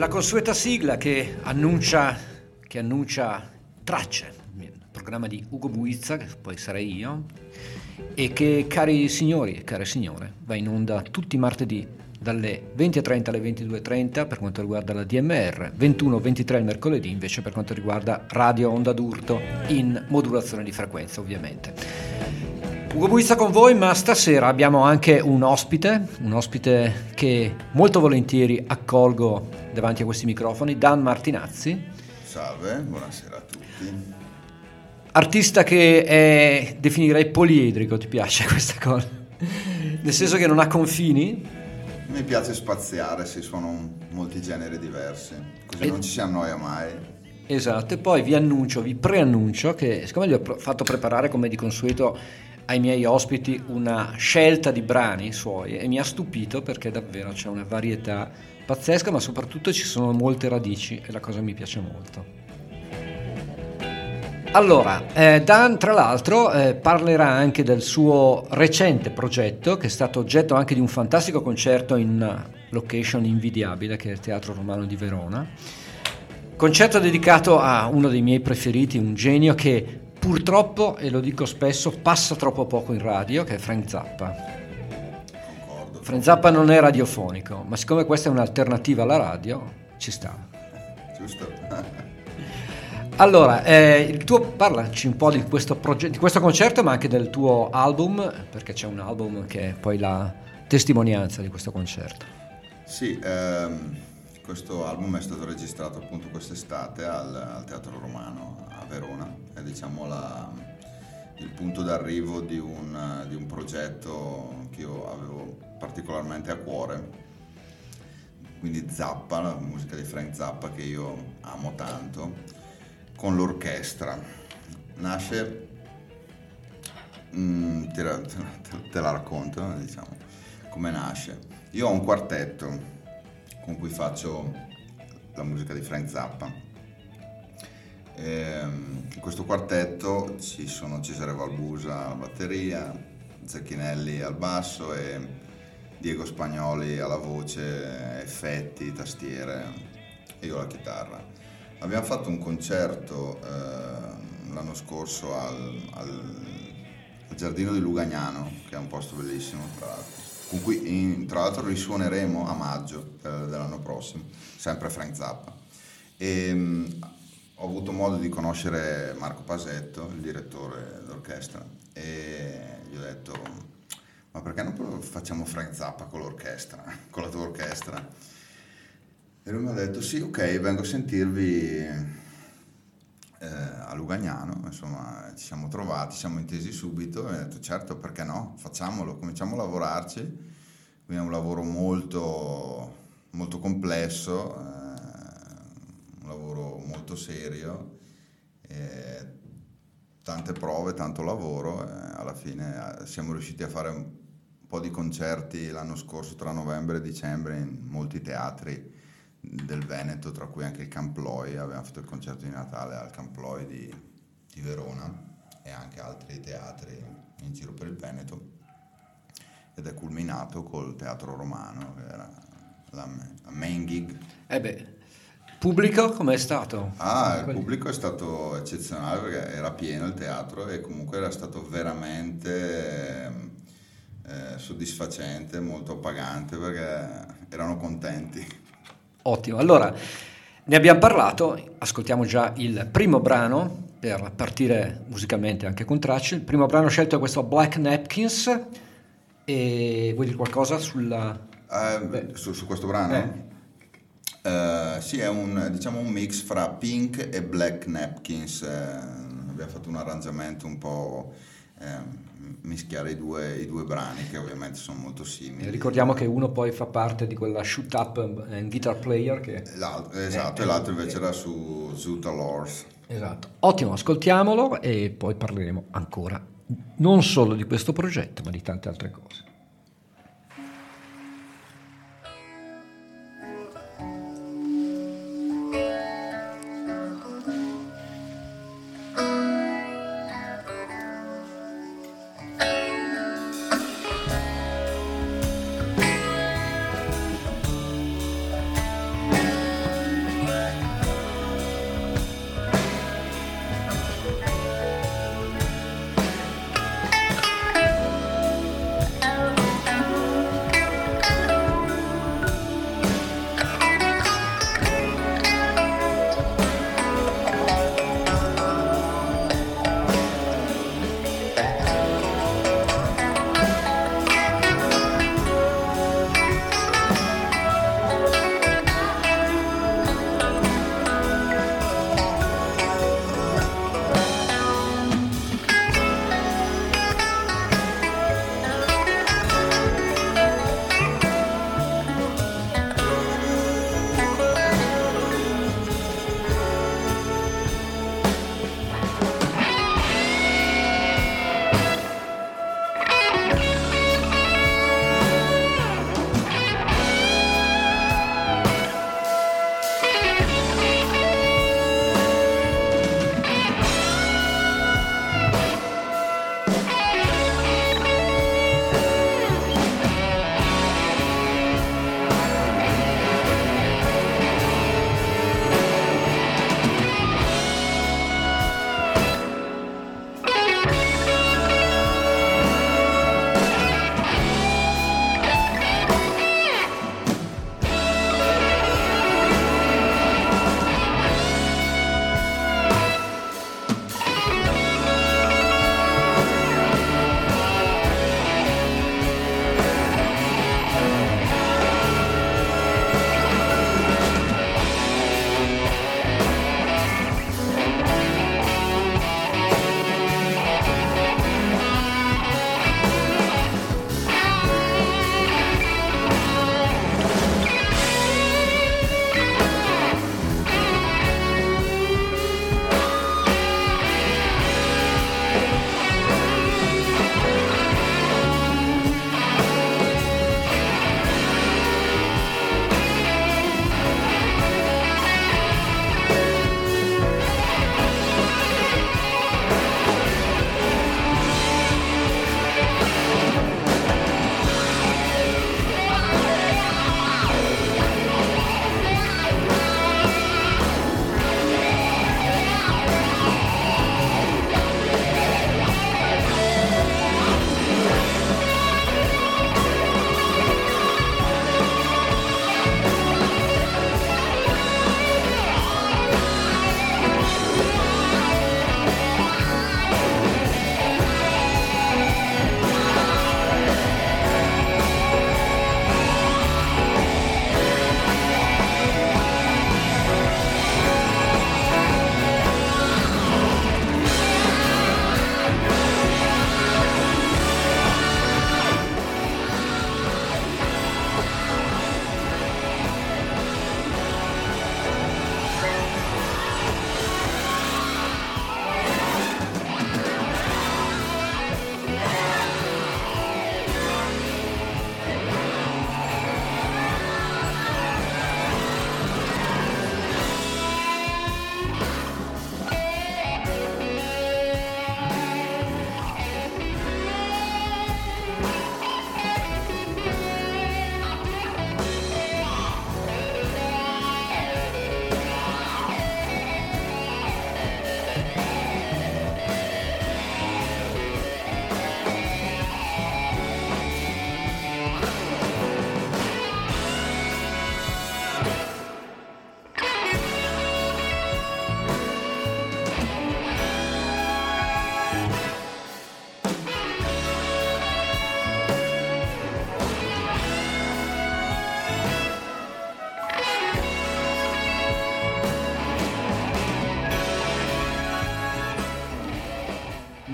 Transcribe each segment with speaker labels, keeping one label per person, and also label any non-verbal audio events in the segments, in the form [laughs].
Speaker 1: La consueta sigla che annuncia, che annuncia Tracce, il programma di Ugo Buizza, che poi sarei io, e che, cari signori e care signore, va in onda tutti i martedì dalle 20.30 alle 22.30 per quanto riguarda la DMR, 21-23 il mercoledì invece per quanto riguarda Radio Onda d'Urto in modulazione di frequenza ovviamente. Ugo Buizza con voi, ma stasera abbiamo anche un ospite, un ospite che molto volentieri accolgo davanti a questi microfoni, Dan Martinazzi.
Speaker 2: Salve, buonasera a tutti.
Speaker 1: Artista che è, definirei poliedrico, ti piace [laughs] questa cosa? Nel senso che non ha confini?
Speaker 2: Mi piace spaziare, si suonano molti generi diversi, così e... non ci si annoia mai.
Speaker 1: Esatto, e poi vi annuncio, vi preannuncio che siccome gli ho fatto preparare come di consueto ai miei ospiti una scelta di brani suoi e mi ha stupito perché davvero c'è una varietà pazzesca, ma soprattutto ci sono molte radici e la cosa mi piace molto. Allora, eh, Dan tra l'altro eh, parlerà anche del suo recente progetto che è stato oggetto anche di un fantastico concerto in una location invidiabile che è il Teatro Romano di Verona. Concerto dedicato a uno dei miei preferiti, un genio che purtroppo, e lo dico spesso, passa troppo poco in radio, che è Frank Zappa.
Speaker 2: Concordo.
Speaker 1: Frank Zappa non è radiofonico, ma siccome questa è un'alternativa alla radio, ci sta.
Speaker 2: Giusto. [laughs]
Speaker 1: Allora, eh, il tuo, parlaci un po' di questo, progetto, di questo concerto, ma anche del tuo album, perché c'è un album che è poi la testimonianza di questo concerto.
Speaker 2: Sì, ehm, questo album è stato registrato appunto quest'estate al, al Teatro Romano a Verona, è diciamo la, il punto d'arrivo di un, di un progetto che io avevo particolarmente a cuore, quindi Zappa, la musica di Frank Zappa che io amo tanto, con l'orchestra. Nasce, mm, te, la, te, la, racconto, diciamo, come nasce. Io ho un quartetto con cui faccio la musica di Frank Zappa. Ehm, in questo quartetto ci sono Cesare Valbusa alla batteria, Zacchinelli al basso e Diego Spagnoli alla voce, effetti, tastiere e io la chitarra. Abbiamo fatto un concerto eh, l'anno scorso al, al, al Giardino di Lugagnano, che è un posto bellissimo tra l'altro con cui in, tra l'altro risuoneremo a maggio eh, dell'anno prossimo, sempre Frank Zappa. E, mh, ho avuto modo di conoscere Marco Pasetto, il direttore d'orchestra, e gli ho detto, ma perché non facciamo Frank Zappa con l'orchestra, [laughs] con la tua orchestra? E lui mi ha detto, sì, ok, vengo a sentirvi eh, a Lugagnano, insomma ci siamo trovati, siamo intesi subito e ho detto certo perché no, facciamolo, cominciamo a lavorarci, quindi è un lavoro molto, molto complesso, eh, lavoro molto serio, eh, tante prove, tanto lavoro, alla fine eh, siamo riusciti a fare un po' di concerti l'anno scorso tra novembre e dicembre in molti teatri del Veneto, tra cui anche il Camploi, abbiamo fatto il concerto di Natale al Camploi di, di Verona e anche altri teatri in giro per il Veneto ed è culminato col Teatro Romano, che era la, la main gig.
Speaker 1: Eh beh, pubblico com'è stato?
Speaker 2: Ah, il pubblico è stato eccezionale perché era pieno il teatro e comunque era stato veramente eh, soddisfacente, molto appagante perché erano contenti.
Speaker 1: Ottimo, allora ne abbiamo parlato, ascoltiamo già il primo brano per partire musicalmente anche con tracce. Il primo brano scelto è questo Black Napkins e vuoi dire qualcosa sulla...
Speaker 2: Uh, su, su, questo brano? Eh. Uh, sì, è un, diciamo un mix fra Pink e Black Napkins. Uh, abbiamo fatto un arrangiamento un po' ehm, mischiare i due, i due, brani che ovviamente sono molto simili.
Speaker 1: Ricordiamo che uno poi fa parte di quella shoot up and guitar player che...
Speaker 2: L'altro, esatto, è, e l'altro invece era su Zuta Lors.
Speaker 1: Esatto, ottimo, ascoltiamolo e poi parleremo ancora non solo di questo progetto ma di tante altre cose.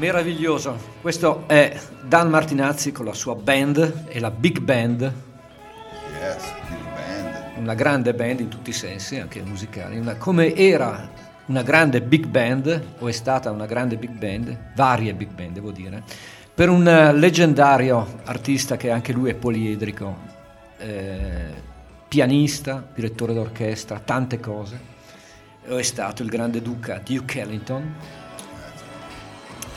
Speaker 1: Meraviglioso, questo è Dan Martinazzi con la sua band e la Big Band.
Speaker 2: Yes, Big Band.
Speaker 1: Una grande band in tutti i sensi, anche musicali. Una, come era una grande big band, o è stata una grande big band, varie big band devo dire, per un leggendario artista che anche lui è poliedrico, eh, pianista, direttore d'orchestra, tante cose. È stato il grande duca Duke Ellington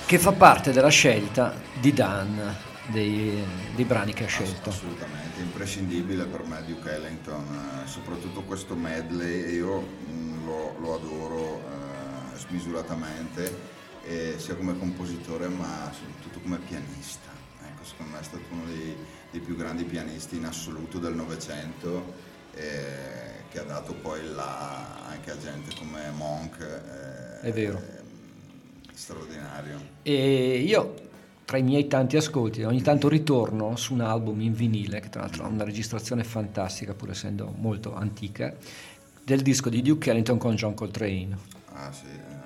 Speaker 1: che fa parte della scelta di Dan, dei, dei brani che ha scelto.
Speaker 2: Assolutamente, imprescindibile per me Duke Ellington, eh, soprattutto questo medley, io mm, lo, lo adoro eh, smisuratamente, eh, sia come compositore ma soprattutto come pianista. Ecco, secondo me è stato uno dei, dei più grandi pianisti in assoluto del Novecento, eh, che ha dato poi là anche a gente come Monk.
Speaker 1: Eh, è vero
Speaker 2: straordinario.
Speaker 1: E io tra i miei tanti ascolti ogni tanto ritorno su un album in vinile, che tra l'altro ha una registrazione fantastica pur essendo molto antica, del disco di Duke Ellington con John Coltrane.
Speaker 2: Ah sì,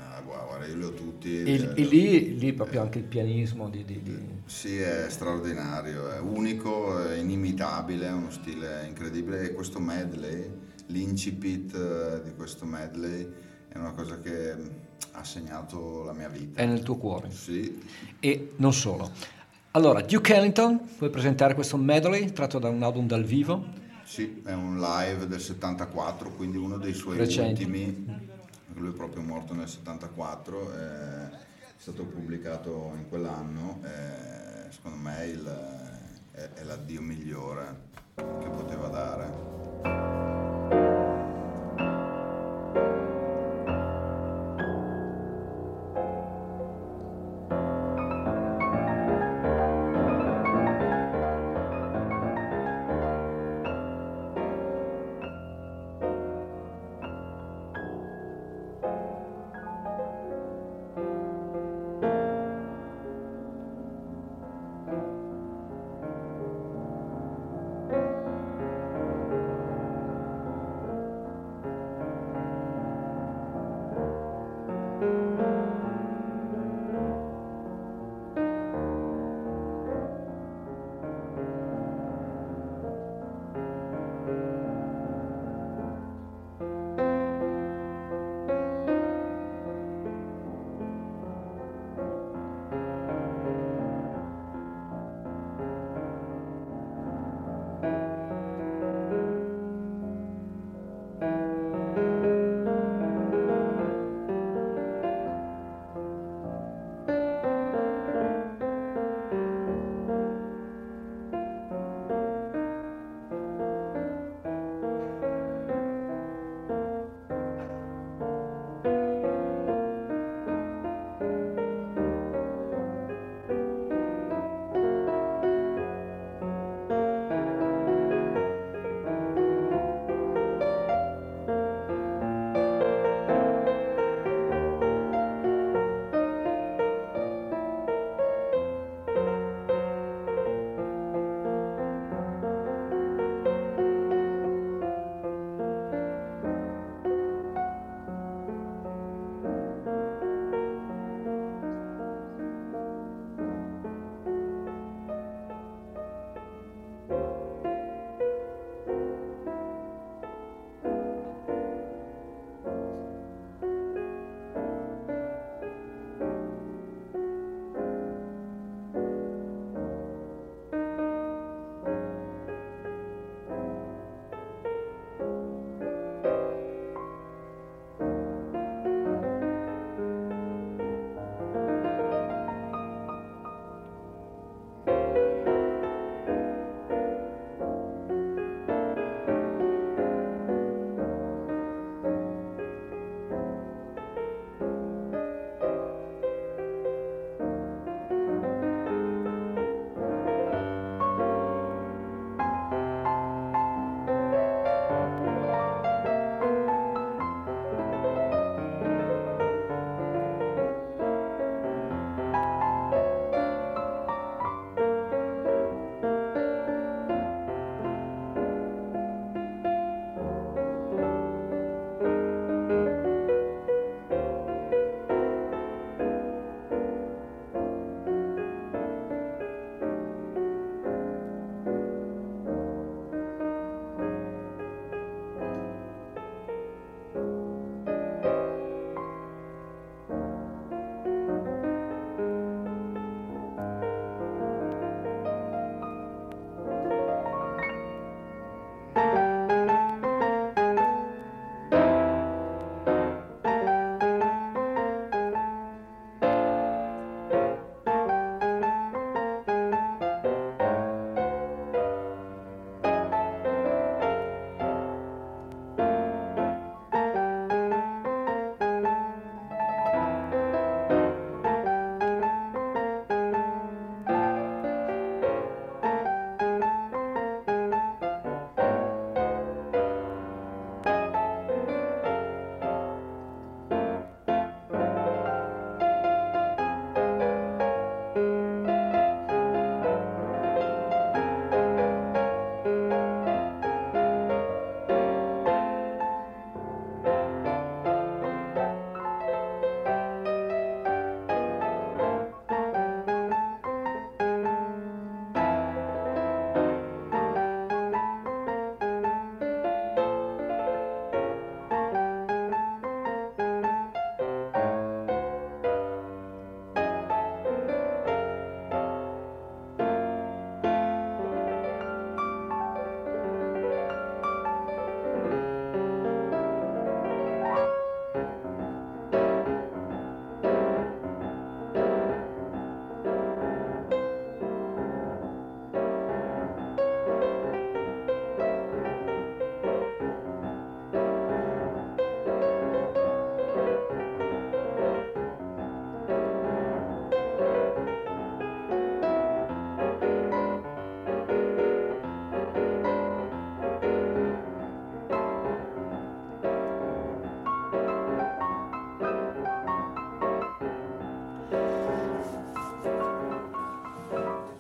Speaker 2: ah, guarda, io li ho tutti.
Speaker 1: E, eh, e lì, lì, proprio eh, anche il pianismo di, di, di...
Speaker 2: Sì, è straordinario, è unico, è inimitabile, ha uno stile incredibile e questo medley, l'incipit eh, di questo medley è una cosa che ha segnato la mia vita.
Speaker 1: È nel tuo cuore.
Speaker 2: Sì.
Speaker 1: E non solo. Allora, Duke Ellington, puoi presentare questo medley tratto da un album dal vivo?
Speaker 2: Sì, è un live del 74, quindi uno dei suoi
Speaker 1: Recenti.
Speaker 2: ultimi. Lui è proprio morto nel 74, è stato pubblicato in quell'anno. secondo me il, è, è l'addio migliore che poteva dare.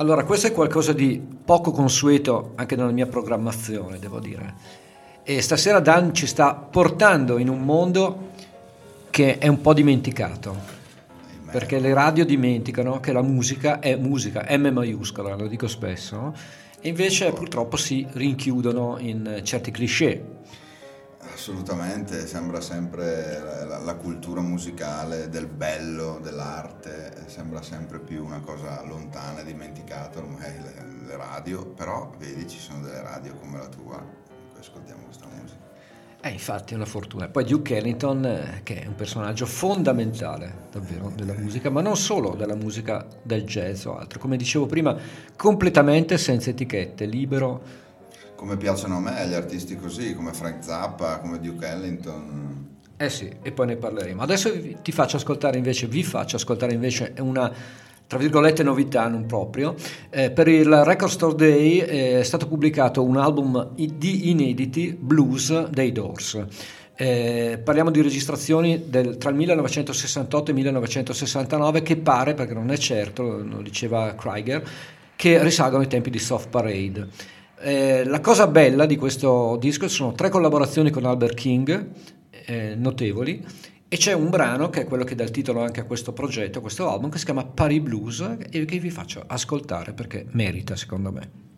Speaker 1: Allora, questo è qualcosa di poco consueto anche nella mia programmazione, devo dire. E stasera Dan ci sta portando in un mondo che è un po' dimenticato. Perché le radio dimenticano che la musica è musica, M maiuscola, lo dico spesso, no? e invece purtroppo si rinchiudono in certi cliché.
Speaker 2: Assolutamente, sembra sempre la, la, cultura musicale del bello, dell'arte, sembra sempre più una cosa lontana, dimenticata ormai le, le radio, però vedi ci sono delle radio come la tua in cui ascoltiamo questa musica.
Speaker 1: Eh, infatti è una fortuna. Poi Duke Ellington, eh, che è un personaggio fondamentale davvero della musica, ma non solo della musica del jazz o altro, come dicevo prima, completamente senza etichette, libero
Speaker 2: come piacciono a me gli artisti così, come Frank Zappa, come Duke Ellington.
Speaker 1: Eh sì, e poi ne parleremo. Adesso ti faccio ascoltare invece, vi faccio ascoltare invece una tra virgolette novità non proprio. Eh, per il Record Store Day eh, è stato pubblicato un album di inediti blues dei Doors. Eh, parliamo di registrazioni del, tra il 1968 e il 1969 che pare, perché non è certo, lo diceva Krieger, che risalgono ai tempi di Soft Parade. Eh, la cosa bella di questo disco sono tre collaborazioni con Albert King, eh, notevoli, e c'è un brano che è quello che dà il titolo anche a questo progetto, a questo album, che si chiama Paris Blues e che vi faccio ascoltare perché merita secondo me.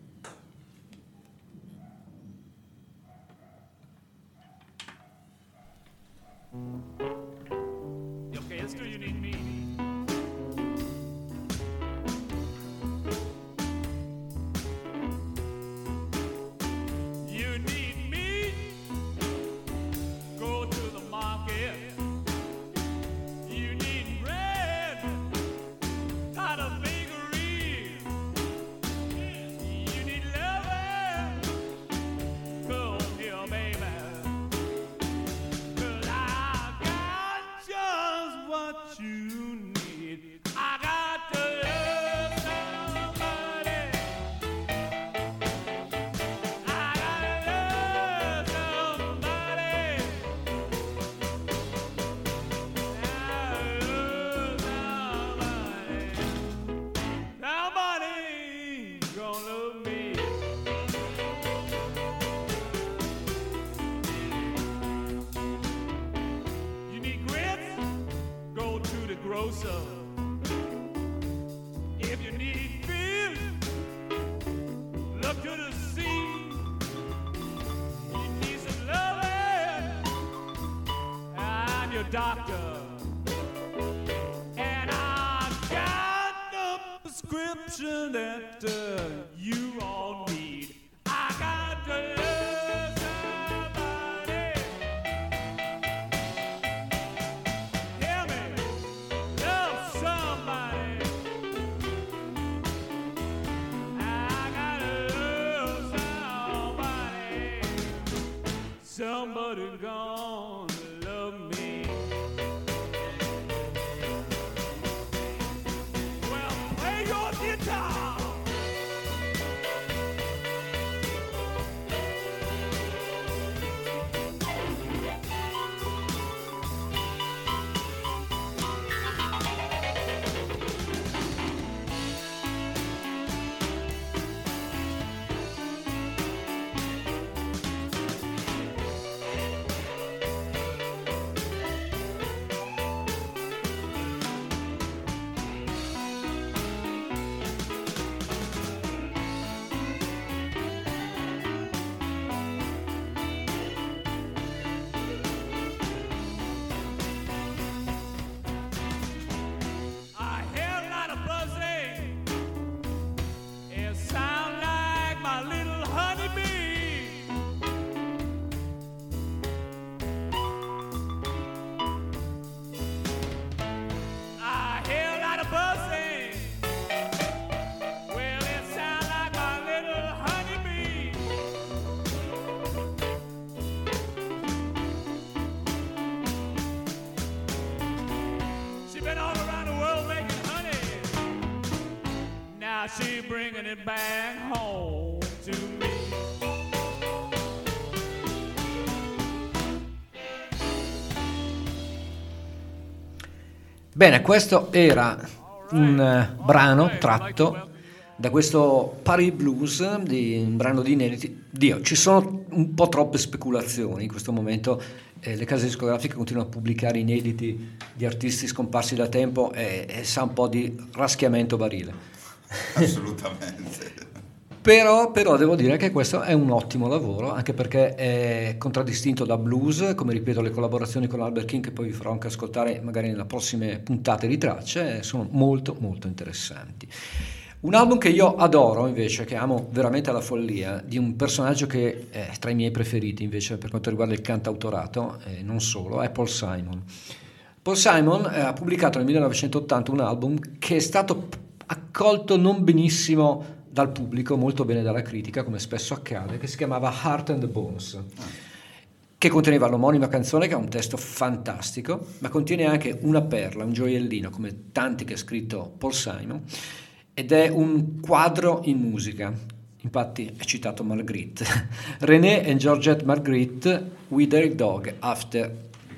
Speaker 1: Back home to me. Bene, questo era un uh, brano tratto
Speaker 3: da questo Paris Blues, di un brano di inediti. Dio, ci sono un po' troppe speculazioni in questo momento, eh, le case discografiche continuano a pubblicare inediti di artisti scomparsi da tempo e, e sa un po' di raschiamento barile. [laughs]
Speaker 2: Assolutamente.
Speaker 3: Però, però, devo dire che questo è un ottimo lavoro, anche perché è contraddistinto da blues, come ripeto le collaborazioni con Albert King che poi vi farò anche ascoltare magari nelle prossime puntate di tracce, sono molto molto interessanti. Un album che io adoro invece, che amo veramente alla follia, di un personaggio che è tra i miei preferiti invece per quanto riguarda il cantautorato, e non solo, è Paul Simon. Paul Simon eh, ha pubblicato nel 1980 un album che è stato accolto non benissimo dal pubblico, molto bene dalla critica, come spesso accade, che si chiamava Heart and Bones che conteneva l'omonima canzone che ha un testo fantastico, ma contiene anche una perla, un gioiellino, come tanti che ha scritto Paul Simon, ed è un quadro in musica. Infatti è citato Marguerite. [laughs] René e Georgette Marguerite with their dog after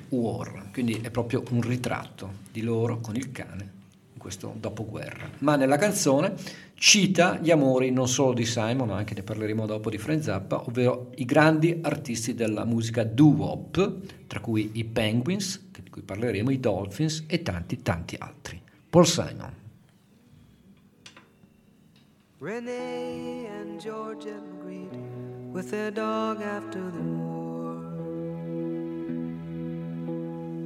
Speaker 3: war. Quindi è proprio un ritratto di loro con il cane questo dopoguerra. Ma nella canzone cita gli amori non solo di Simon, ma anche ne parleremo dopo di Frank Zappa, ovvero i grandi artisti della musica doo-wop, tra cui i Penguins, di cui parleremo, i Dolphins e tanti tanti altri. Paul Simon. Renee and George agreed with their dog after the war.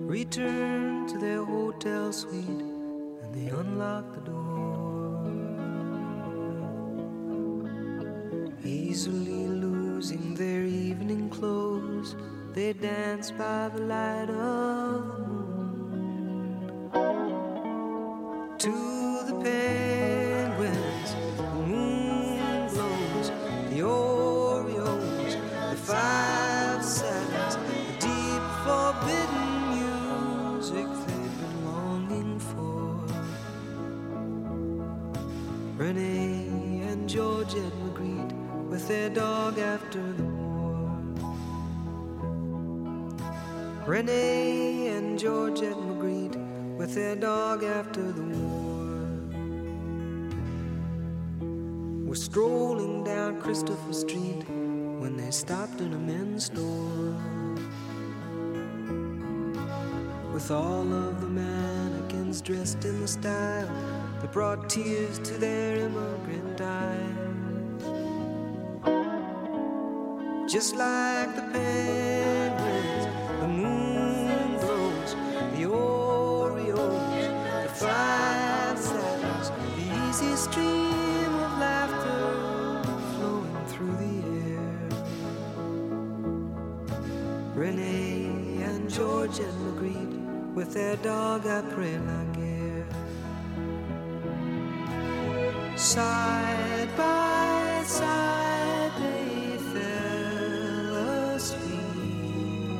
Speaker 3: Returned to their hotel suite they unlocked the door. Easily losing their evening clothes, they danced by the light of the moon. To the penguins the moon blows, the Oreos, the five sevens, the deep forbidden music Renee and Georgette agreed with their dog after the war. Renee and Georgette agreed with their dog after the war. were strolling down Christopher Street when they stopped in a men's store. With all of the mannequins dressed in the style that brought tears to their immigrant eyes. Just like the penguins, the moon glows, the Oreos, the five sevens, the easy street. Renee and George and Marguerite with their dog I pray Laguerre. Side by side they fell asleep.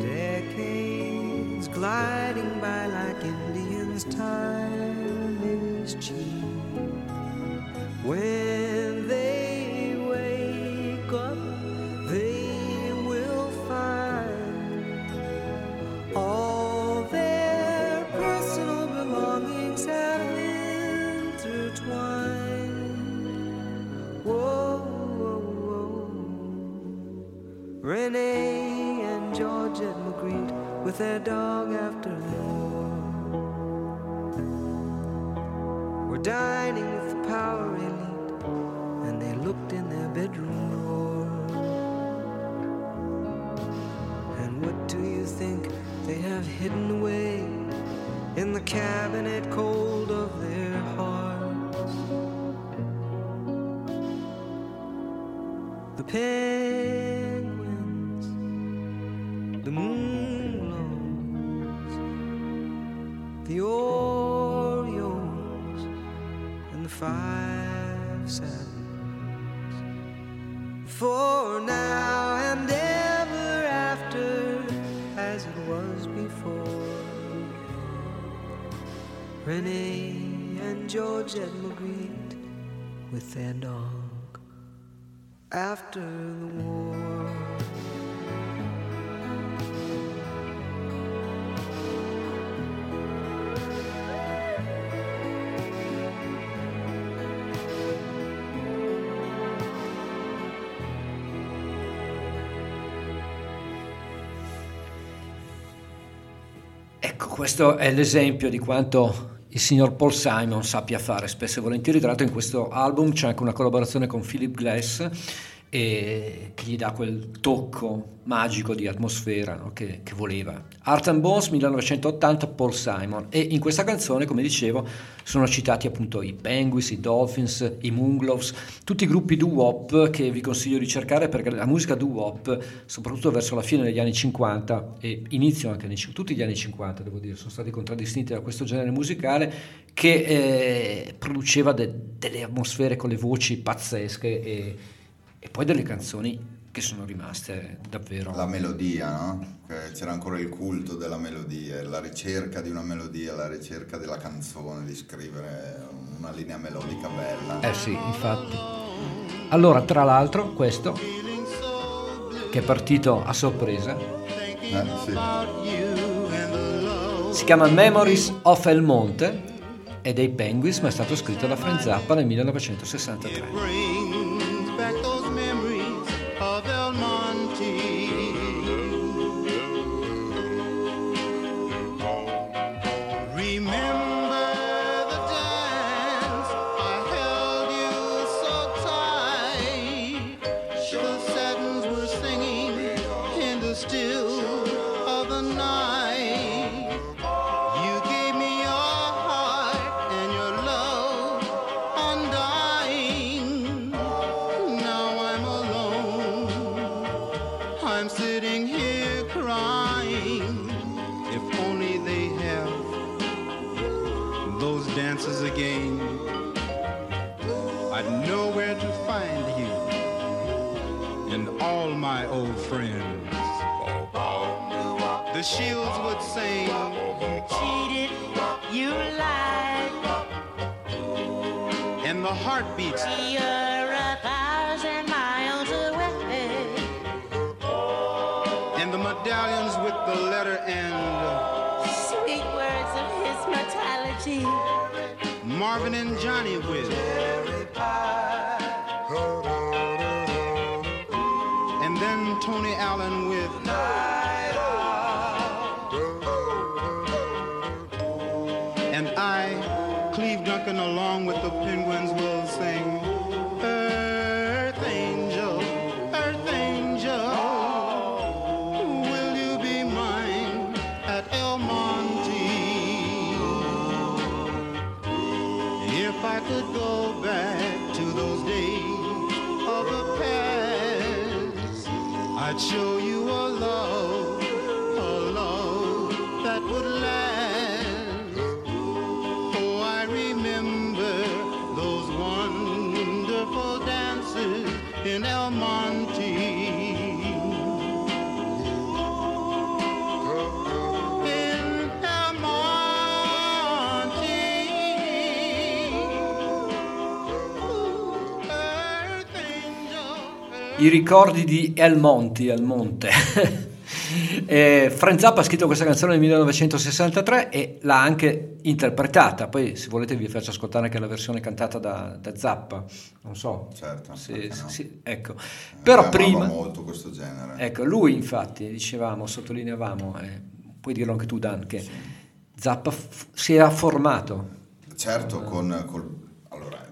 Speaker 3: Decades gliding by like Indians, time is cheap. When their dog after the with their dog after the war.
Speaker 1: Ecco, questo è l'esempio di quanto il signor Paul Simon sappia fare spesso e volentieri. Tra l'altro in questo album c'è anche una collaborazione con Philip Glass e che gli dà quel tocco magico di atmosfera no? che, che, voleva. Art and Bones 1980 Paul Simon e in questa canzone come dicevo sono citati appunto i Penguins, i Dolphins, i Moonglows, tutti i gruppi doo-wop che vi consiglio di cercare perché la musica doo-wop soprattutto verso la fine degli anni 50 e inizio anche nei, tutti gli anni 50 devo dire sono stati contraddistinti da questo genere musicale che eh, produceva de, delle atmosfere con le voci pazzesche e e poi delle canzoni che sono rimaste davvero.
Speaker 2: La melodia, no? C'era ancora il culto della melodia, la ricerca di una melodia, la ricerca della canzone, di scrivere una linea melodica bella.
Speaker 1: Eh sì, infatti. Allora, tra l'altro, questo che è partito a sorpresa. Eh, sì. Si chiama Memories of El Monte, è dei Penguins, ma è stato scritto da Frank Zappa nel 1963.
Speaker 2: Medallions with the letter and
Speaker 4: sweet words of his mortality.
Speaker 2: Marvin and Johnny with. And then Tony Allen with. And I, Cleve Duncan, along with the show I
Speaker 1: ricordi di El Monti, El Monte. [laughs] eh, Frank Zappa ha scritto questa canzone nel 1963 e l'ha anche interpretata. Poi, se volete, vi faccio ascoltare anche la versione cantata da, da Zappa. Non so.
Speaker 2: Certo.
Speaker 1: Se,
Speaker 2: no.
Speaker 1: sì, ecco. Però prima.
Speaker 2: molto questo genere.
Speaker 1: Ecco, lui, infatti, dicevamo, sottolineavamo, eh, puoi dirlo anche tu, Dan, che sì. Zappa f- si era formato.
Speaker 2: Certo, con, col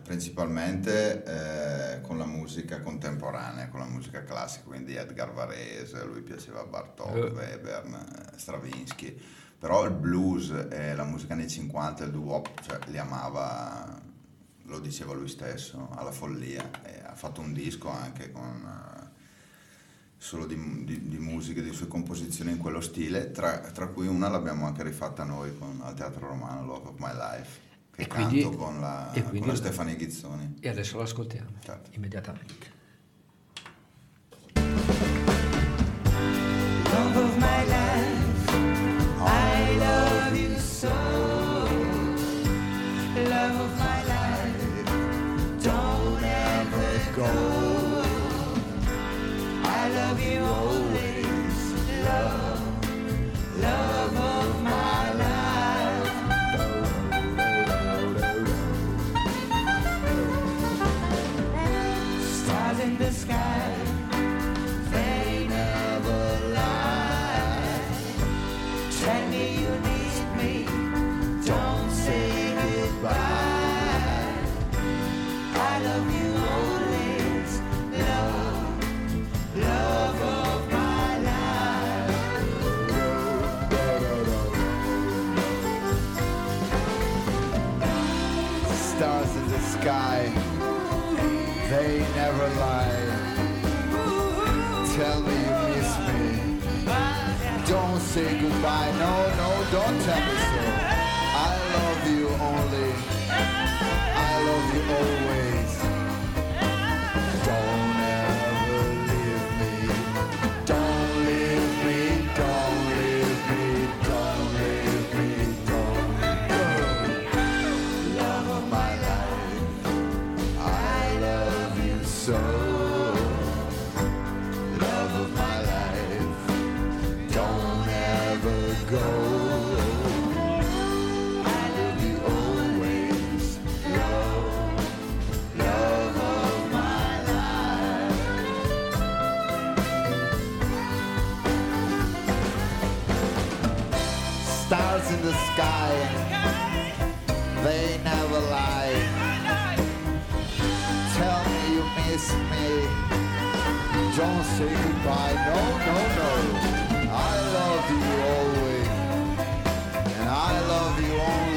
Speaker 2: principalmente eh, con la musica contemporanea, con la musica classica, quindi Edgar Varese, a lui piaceva Bartok, uh. Webern, Stravinsky, però il blues e la musica anni 50, il doo-wop, cioè, li amava, lo diceva lui stesso, alla follia, e ha fatto un disco anche con... Uh, solo di, di, di musiche, di sue composizioni in quello stile, tra, tra, cui una l'abbiamo anche rifatta noi con, al Teatro Romano, Love of My Life che e quindi, con la, e quindi, con la Stefania Ghizzoni.
Speaker 1: E adesso lo ascoltiamo certo. immediatamente. Love of my life, I love you so. Don't
Speaker 5: tell me so. I love you only. I love you always. Don't ever leave me. Don't leave me. Don't leave me. Don't leave me. Don't go. Love of my life. I love you so. Love of my life. Don't ever go. The sky, they never lie. Tell me you miss me. Don't say goodbye. No, no, no. I love you always, and I love you only.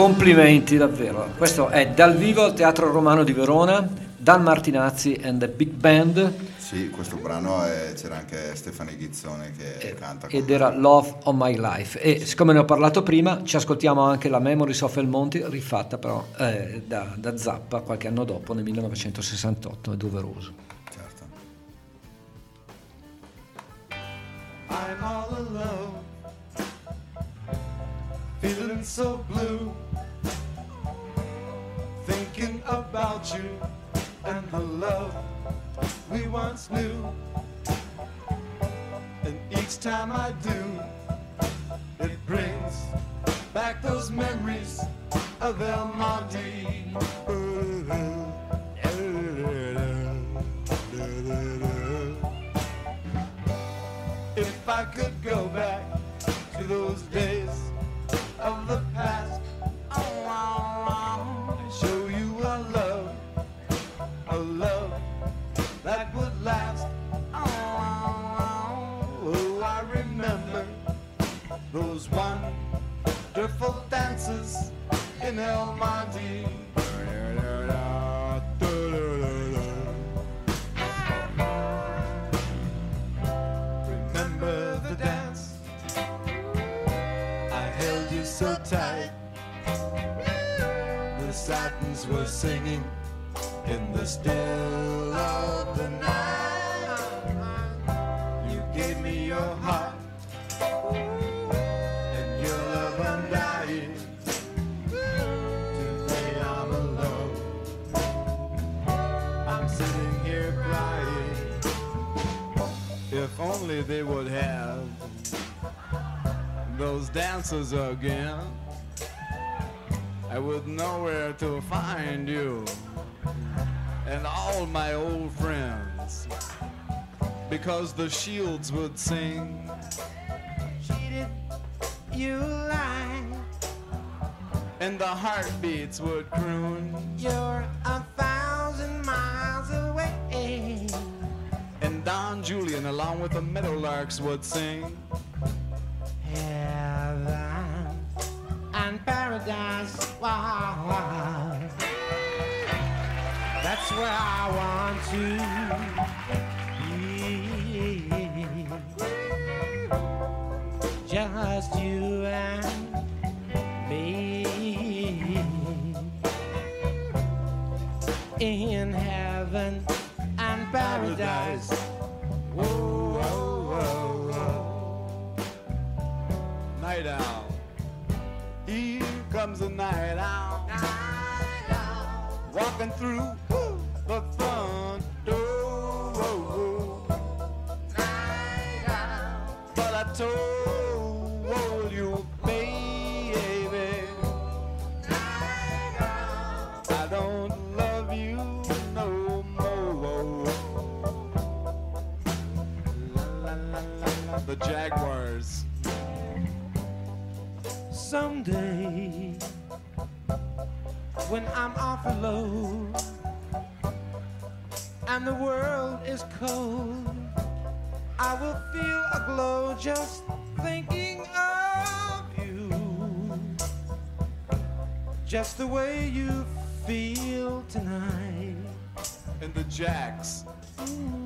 Speaker 1: Complimenti davvero. Questo è dal vivo al Teatro Romano di Verona, Dan Martinazzi and the Big Band
Speaker 2: Sì, questo brano è- c'era anche Stefani Ghizzone che canta. con
Speaker 1: ed
Speaker 2: me.
Speaker 1: era Love of My Life. E siccome ne ho parlato prima, ci ascoltiamo anche la Memories of El Monte, rifatta però eh, da, da Zappa qualche anno dopo, nel 1968, è doveroso.
Speaker 2: Certo.
Speaker 6: I'm all alone, feeling so blue, thinking about you and the love we once knew. And each time I do, it brings back those memories of El Monte. If I could go back to those days of the past, those wonderful dances in El Monte. Remember the dance? I held you so tight. The satins were singing in the still of the night. Only they would have those dancers again. I would know where to find you and all my old friends because the shields would sing. Cheated, you lie. And the heartbeats would croon. You're a Don Julian, along with the meadowlarks, would sing. Heaven and paradise. Wow. That's where I want to be. Just you and me in heaven and paradise. Night owl. Here comes the night owl. Walking through the front door. But I told
Speaker 7: Someday, when I'm off alone and the world is cold, I will feel a glow just thinking of you. Just the way you feel tonight.
Speaker 6: And the Jacks. Mm.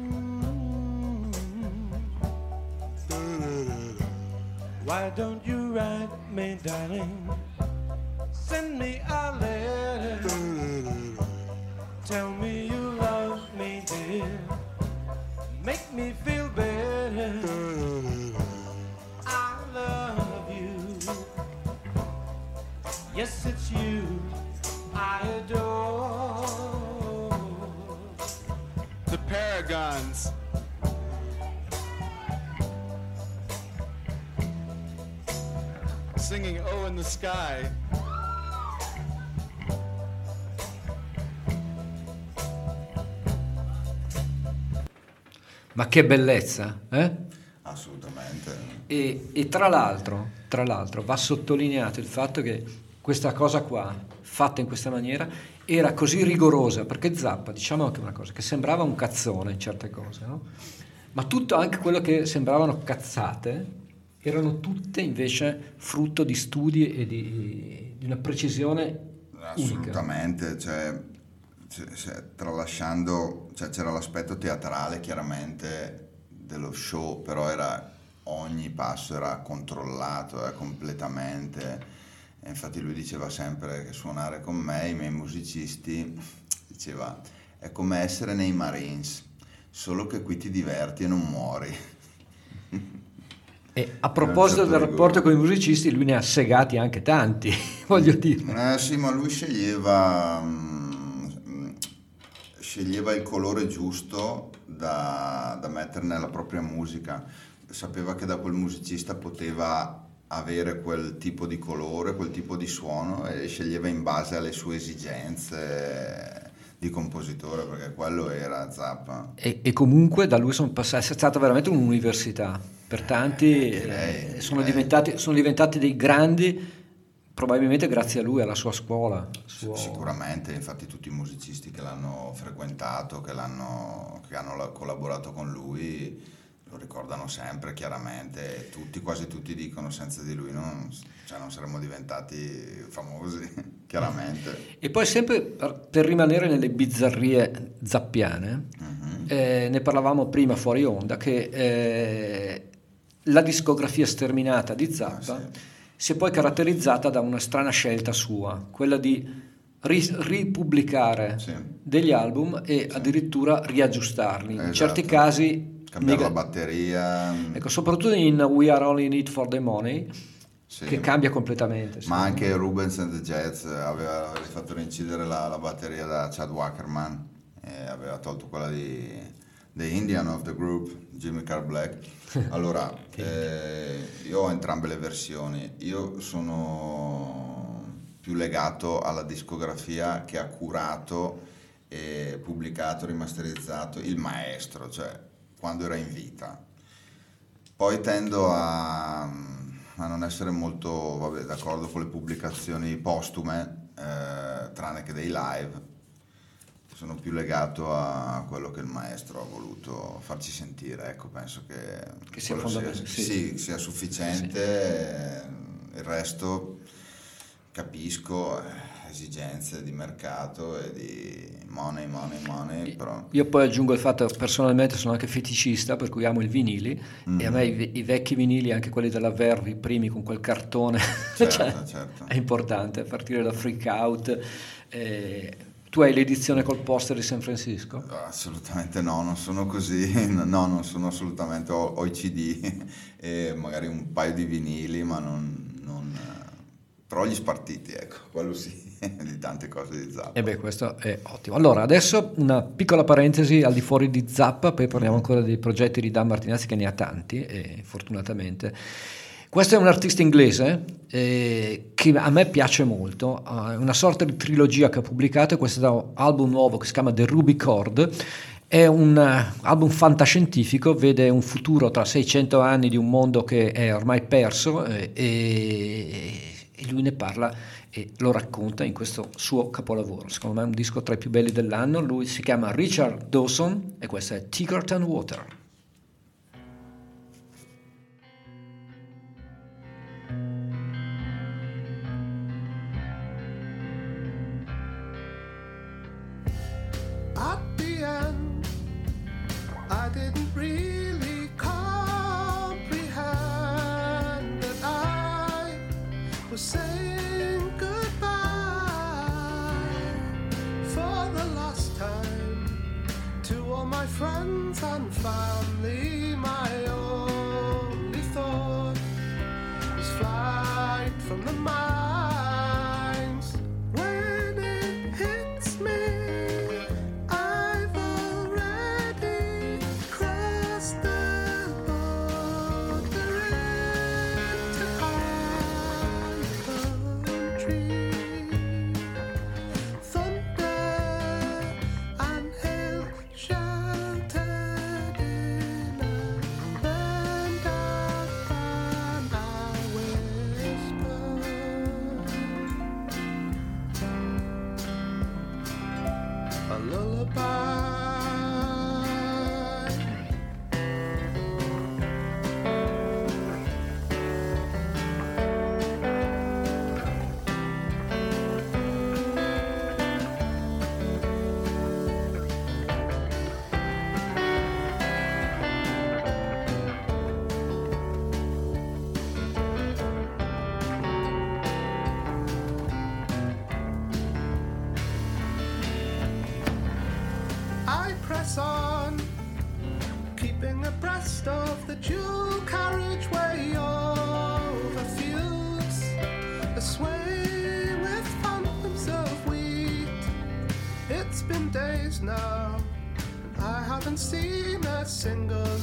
Speaker 7: Why don't you write me, darling? Send me a letter. Tell me you love me, dear. Make me feel better. I love you. Yes, it's you I adore.
Speaker 6: The Paragons. Singing Oh in the Sky.
Speaker 1: Ma che bellezza, eh?
Speaker 2: Assolutamente.
Speaker 1: E, e tra, l'altro, tra l'altro va sottolineato il fatto che questa cosa qua, fatta in questa maniera, era così rigorosa, perché Zappa, diciamo anche una cosa, che sembrava un cazzone in certe cose, no? ma tutto anche quello che sembravano cazzate erano tutte invece frutto di studi e di, di una precisione.
Speaker 2: Assolutamente, cioè, c- c- tralasciando, cioè, c'era l'aspetto teatrale chiaramente dello show, però era, ogni passo era controllato eh, completamente. E infatti lui diceva sempre che suonare con me, i miei musicisti, diceva, è come essere nei Marines, solo che qui ti diverti e non muori.
Speaker 1: E a proposito del rapporto con i musicisti, lui ne ha segati anche tanti, [laughs] voglio dire.
Speaker 2: Eh, sì, ma lui sceglieva, mm, sceglieva il colore giusto da, da mettere nella propria musica. Sapeva che da quel musicista poteva avere quel tipo di colore, quel tipo di suono e sceglieva in base alle sue esigenze di compositore, perché quello era Zappa.
Speaker 1: E, e comunque da lui sono passati, è stata veramente un'università. Per tanti
Speaker 2: Eh,
Speaker 1: eh, sono, diventati, sono diventati dei grandi, probabilmente grazie a lui, alla sua scuola. suo-
Speaker 2: Sicuramente, infatti tutti i musicisti che l'hanno frequentato, che, l'hanno, che hanno la- collaborato con lui, lo ricordano sempre chiaramente, tutti, quasi tutti dicono senza di lui non, cioè, non saremmo diventati famosi, [laughs] chiaramente.
Speaker 1: E poi sempre per, rimanere nelle bizzarrie zappiane,
Speaker 2: Mhm.
Speaker 1: eh, ne parlavamo prima fuori onda, che eh, la discografia sterminata di Zappa
Speaker 2: sì.
Speaker 1: si è poi caratterizzata da una strana scelta sua, quella di ri- ripubblicare
Speaker 2: Sì.
Speaker 1: degli album e addirittura riaggiustarli. In
Speaker 2: Esatto.
Speaker 1: certi casi...
Speaker 2: Cambiare
Speaker 1: mega-
Speaker 2: la batteria,
Speaker 1: Ecco, soprattutto in We Are Only in It for the Money,
Speaker 2: sì.
Speaker 1: che cambia completamente.
Speaker 2: ma
Speaker 1: secondo me.
Speaker 2: anche Rubens and the Jets aveva fatto reincidere la, la batteria da Chad Wackerman e aveva tolto quella di The Indian of the Group, Jimmy Carr Black. [laughs] Allora, eh, io ho entrambe le versioni. Io sono più legato alla discografia che ha curato e pubblicato, rimasterizzato il maestro, cioè quando era in vita. Poi tendo a, a non essere molto vabbè, d'accordo con le pubblicazioni postume, eh, tranne che dei live. Sono più legato a quello che il maestro ha voluto farci sentire. Ecco, penso che,
Speaker 1: Che sia fondamentale,
Speaker 2: sì,
Speaker 1: sì.
Speaker 2: sia sufficiente. eh, Il resto capisco eh, esigenze di mercato e di money, money, money, però
Speaker 1: Io poi aggiungo il fatto che personalmente sono anche feticista, per cui amo i vinili e a me i, i vecchi vinili, anche quelli della Verve, i primi con quel cartone, [laughs]
Speaker 2: Certo,
Speaker 1: cioè,
Speaker 2: certo.
Speaker 1: è importante, a partire da Freak Out. eh, Tu hai l'edizione col poster di San Francisco?
Speaker 2: Assolutamente no, non sono così, [laughs] no, non sono assolutamente, ho, ho i CD [laughs] e magari un paio di vinili, ma non, non, però gli spartiti, ecco, [laughs] quello sì, di tante cose di Zappa.
Speaker 1: E beh, questo è ottimo. Allora, adesso una piccola parentesi al di fuori di Zappa, poi parliamo ancora dei progetti di Dan Martinazzi che ne ha tanti, e fortunatamente. Questo è un artista inglese eh, che a me piace molto, è una sorta di trilogia che ha pubblicato, questo album nuovo che si chiama The Ruby Chord, è un eh, album fantascientifico, vede un futuro tra 600 anni di un mondo che è ormai perso eh, e, lui ne parla e lo racconta in questo suo capolavoro. Secondo me è un disco tra i più belli dell'anno. Lui si chiama Richard Dawson e questo è Tickerton Water.
Speaker 7: At the end, I didn't really comprehend that I was saying goodbye for the last time to all my friends and family. My only thought was flight from the mines. Seen a single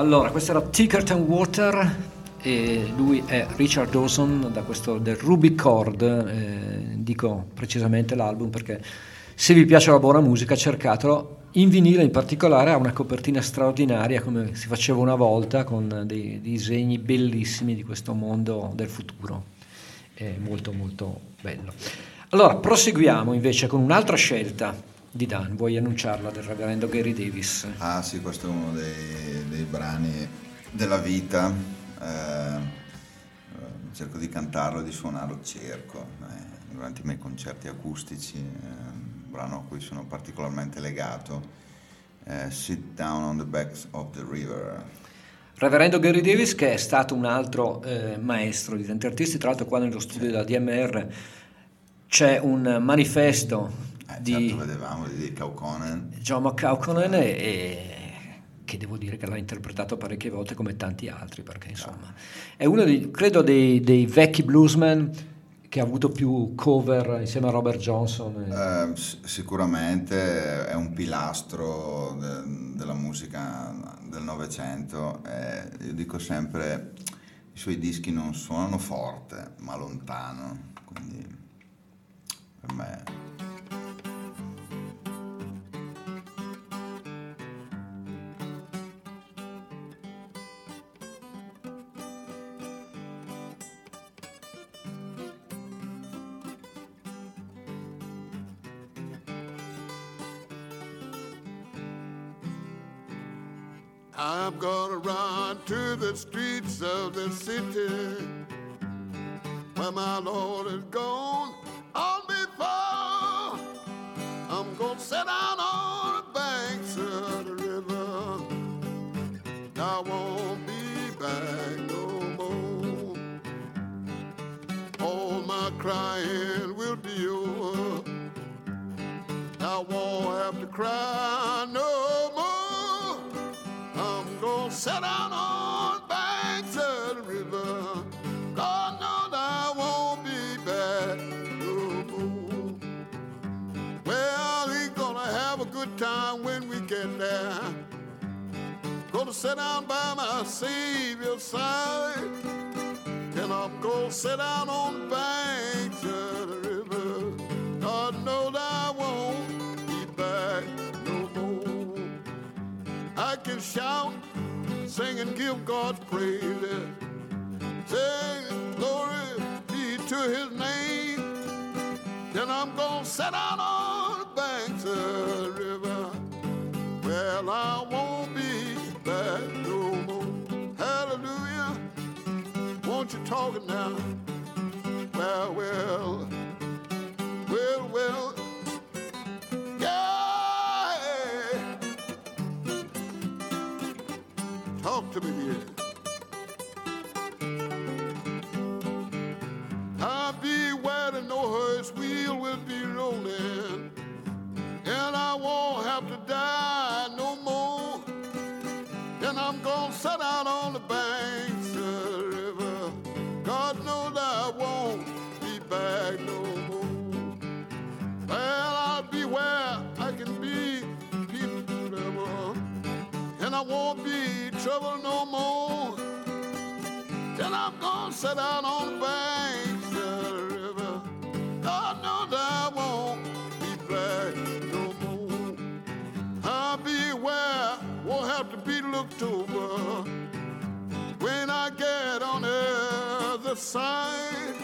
Speaker 1: Allora, questo era Tickerton Water e lui è Richard Dawson da questo del Ruby Chord, eh, dico precisamente l'album perché se vi piace la buona musica cercatelo. In vinile in particolare ha una copertina straordinaria come si faceva una volta con dei disegni bellissimi di questo mondo del futuro. È molto molto bello. Allora, proseguiamo invece con un'altra scelta di Dan, vuoi annunciarla del reverendo Gary Davis?
Speaker 2: Ah sì, questo è uno dei, dei brani della vita. eh, cerco di cantarlo e di suonarlo, cerco, eh, durante i miei concerti acustici, eh, un brano a cui sono particolarmente legato. eh, Sit Down on the Banks of the River.
Speaker 1: Reverendo Gary Davis, che è stato un altro eh, maestro di tanti artisti, tra l'altro qua nello studio della DMR c'è un manifesto
Speaker 2: Eh,
Speaker 1: di
Speaker 2: certo, vedevamo di Kaukonen.
Speaker 1: John McCauconen e, e- che devo dire che l'ha interpretato parecchie volte come tanti altri, perché insomma è uno dei, credo dei, dei vecchi bluesman che ha avuto più cover insieme a Robert Johnson. e-
Speaker 2: Eh, sicuramente è un pilastro de- della musica del Novecento. eh, io dico sempre, i suoi dischi non suonano forte, ma lontano. Quindi per me
Speaker 8: gonna run to the streets of the city where my Lord is gone on before. I'm gonna sit down on the banks of the river. I won't be back no more. All my crying will be over. I won't have to cry no gonna sit down on the banks of the river. God knows I won't be back no more. Well, he's gonna have a good time when we get there. Gonna sit down by my Savior's side. And I'm gonna sit down on the banks of the river. God knows I won't be back no more. I can shout, sing, and give God praise. Sing, glory be to his name. Then I'm gonna sit down on the banks of the river. Well, I won't be back no more. Hallelujah. Won't you talk it now? Well, well, well, well. Talk to me here. Sit out on the banks of the river. God knows I won't be back no more. I'll be where won't have to be looked over. When I get on the other side,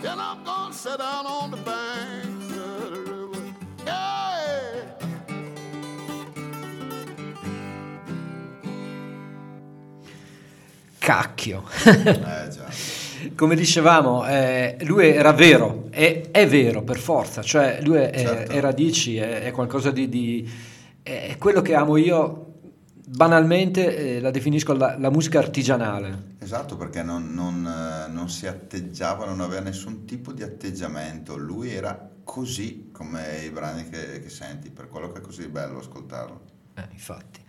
Speaker 8: then I'm gonna sit out on the banks of the river. Yeah.
Speaker 1: Cacchio! [laughs] Come dicevamo, eh, lui era vero, è, è vero per forza, cioè lui è,
Speaker 2: Certo.
Speaker 1: è radici, è, è qualcosa di, di- è quello che amo io, banalmente eh, la definisco la, la musica artigianale,
Speaker 2: Esatto, perché non, non, eh, non si atteggiava, non aveva nessun tipo di atteggiamento. Lui era così come i brani che, che senti, per quello che è così bello ascoltarlo.
Speaker 9: Eh, infatti.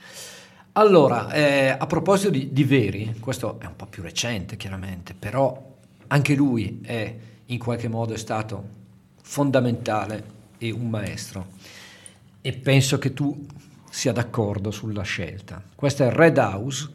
Speaker 9: Allora, eh, a proposito di, di Veri, questo è un po' più recente chiaramente, però anche lui è in qualche modo è stato fondamentale e un maestro. E penso che tu sia d'accordo sulla scelta. Questo è Red House,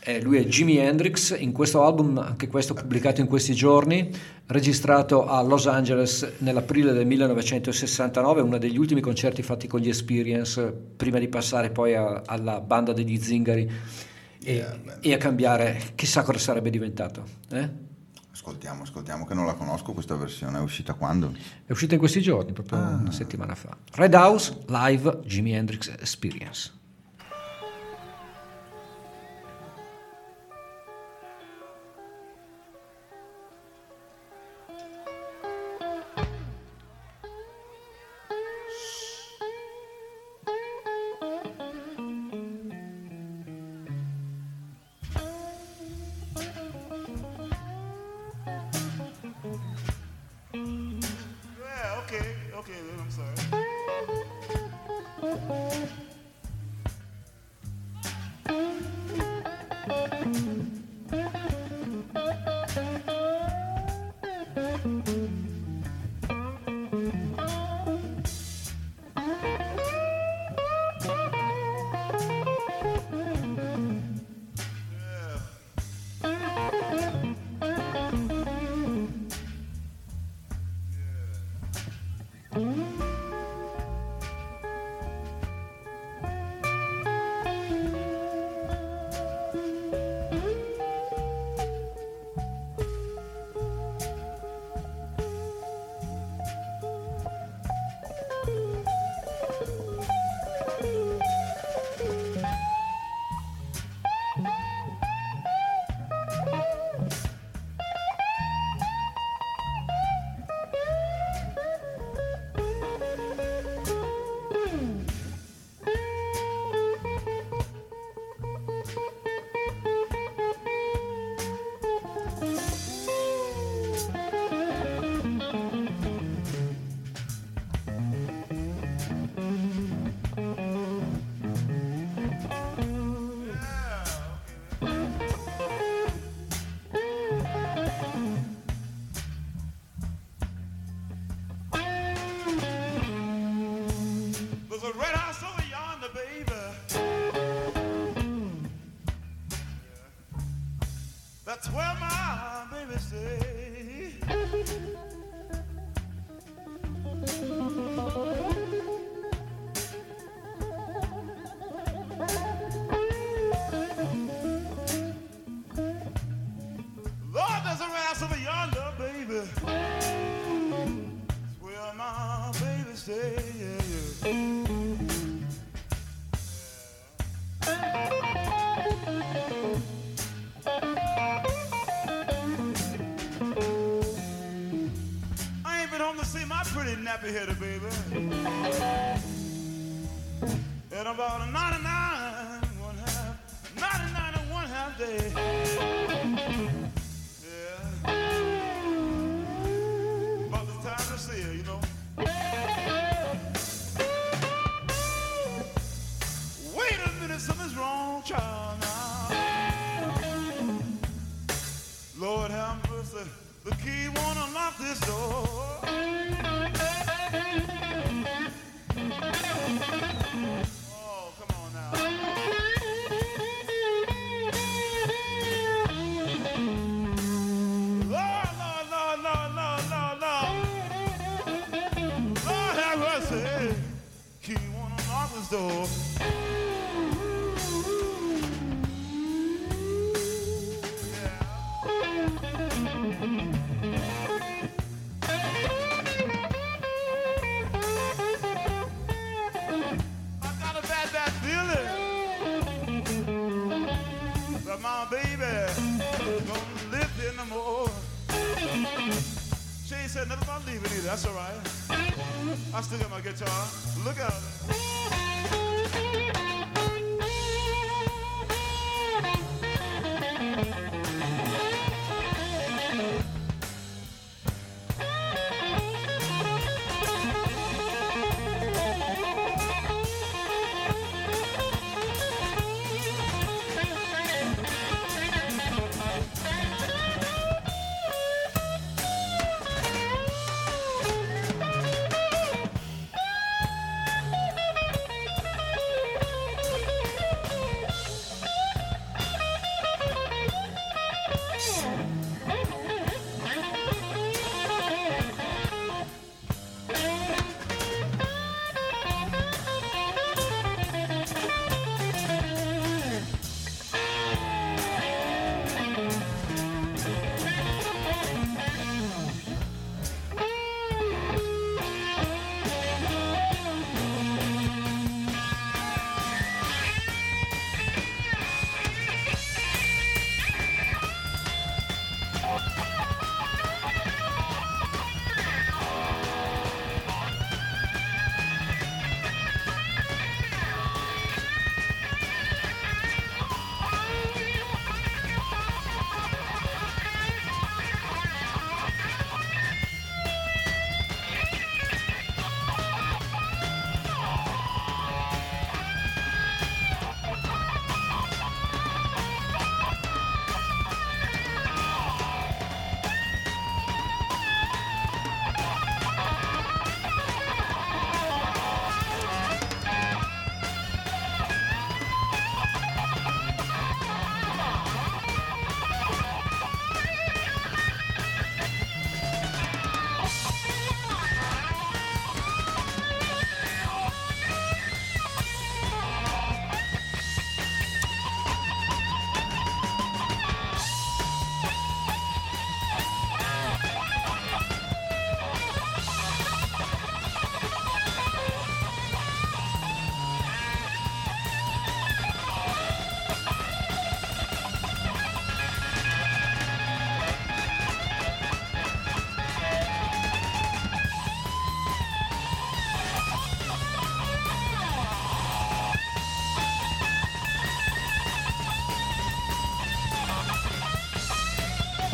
Speaker 9: eh, lui è Jimi Hendrix, in questo album, anche questo pubblicato in questi giorni, registrato a Los Angeles nell'aprile del 1969, uno degli ultimi concerti fatti con gli Experience, prima di passare poi a- alla banda degli Zingari e,
Speaker 2: Yeah,
Speaker 9: e a cambiare, chissà cosa sarebbe diventato. eh?
Speaker 2: Ascoltiamo, ascoltiamo che non la conosco questa versione, è uscita quando?
Speaker 9: È uscita in questi giorni, proprio una settimana fa. Red House Live Jimi Hendrix Experience.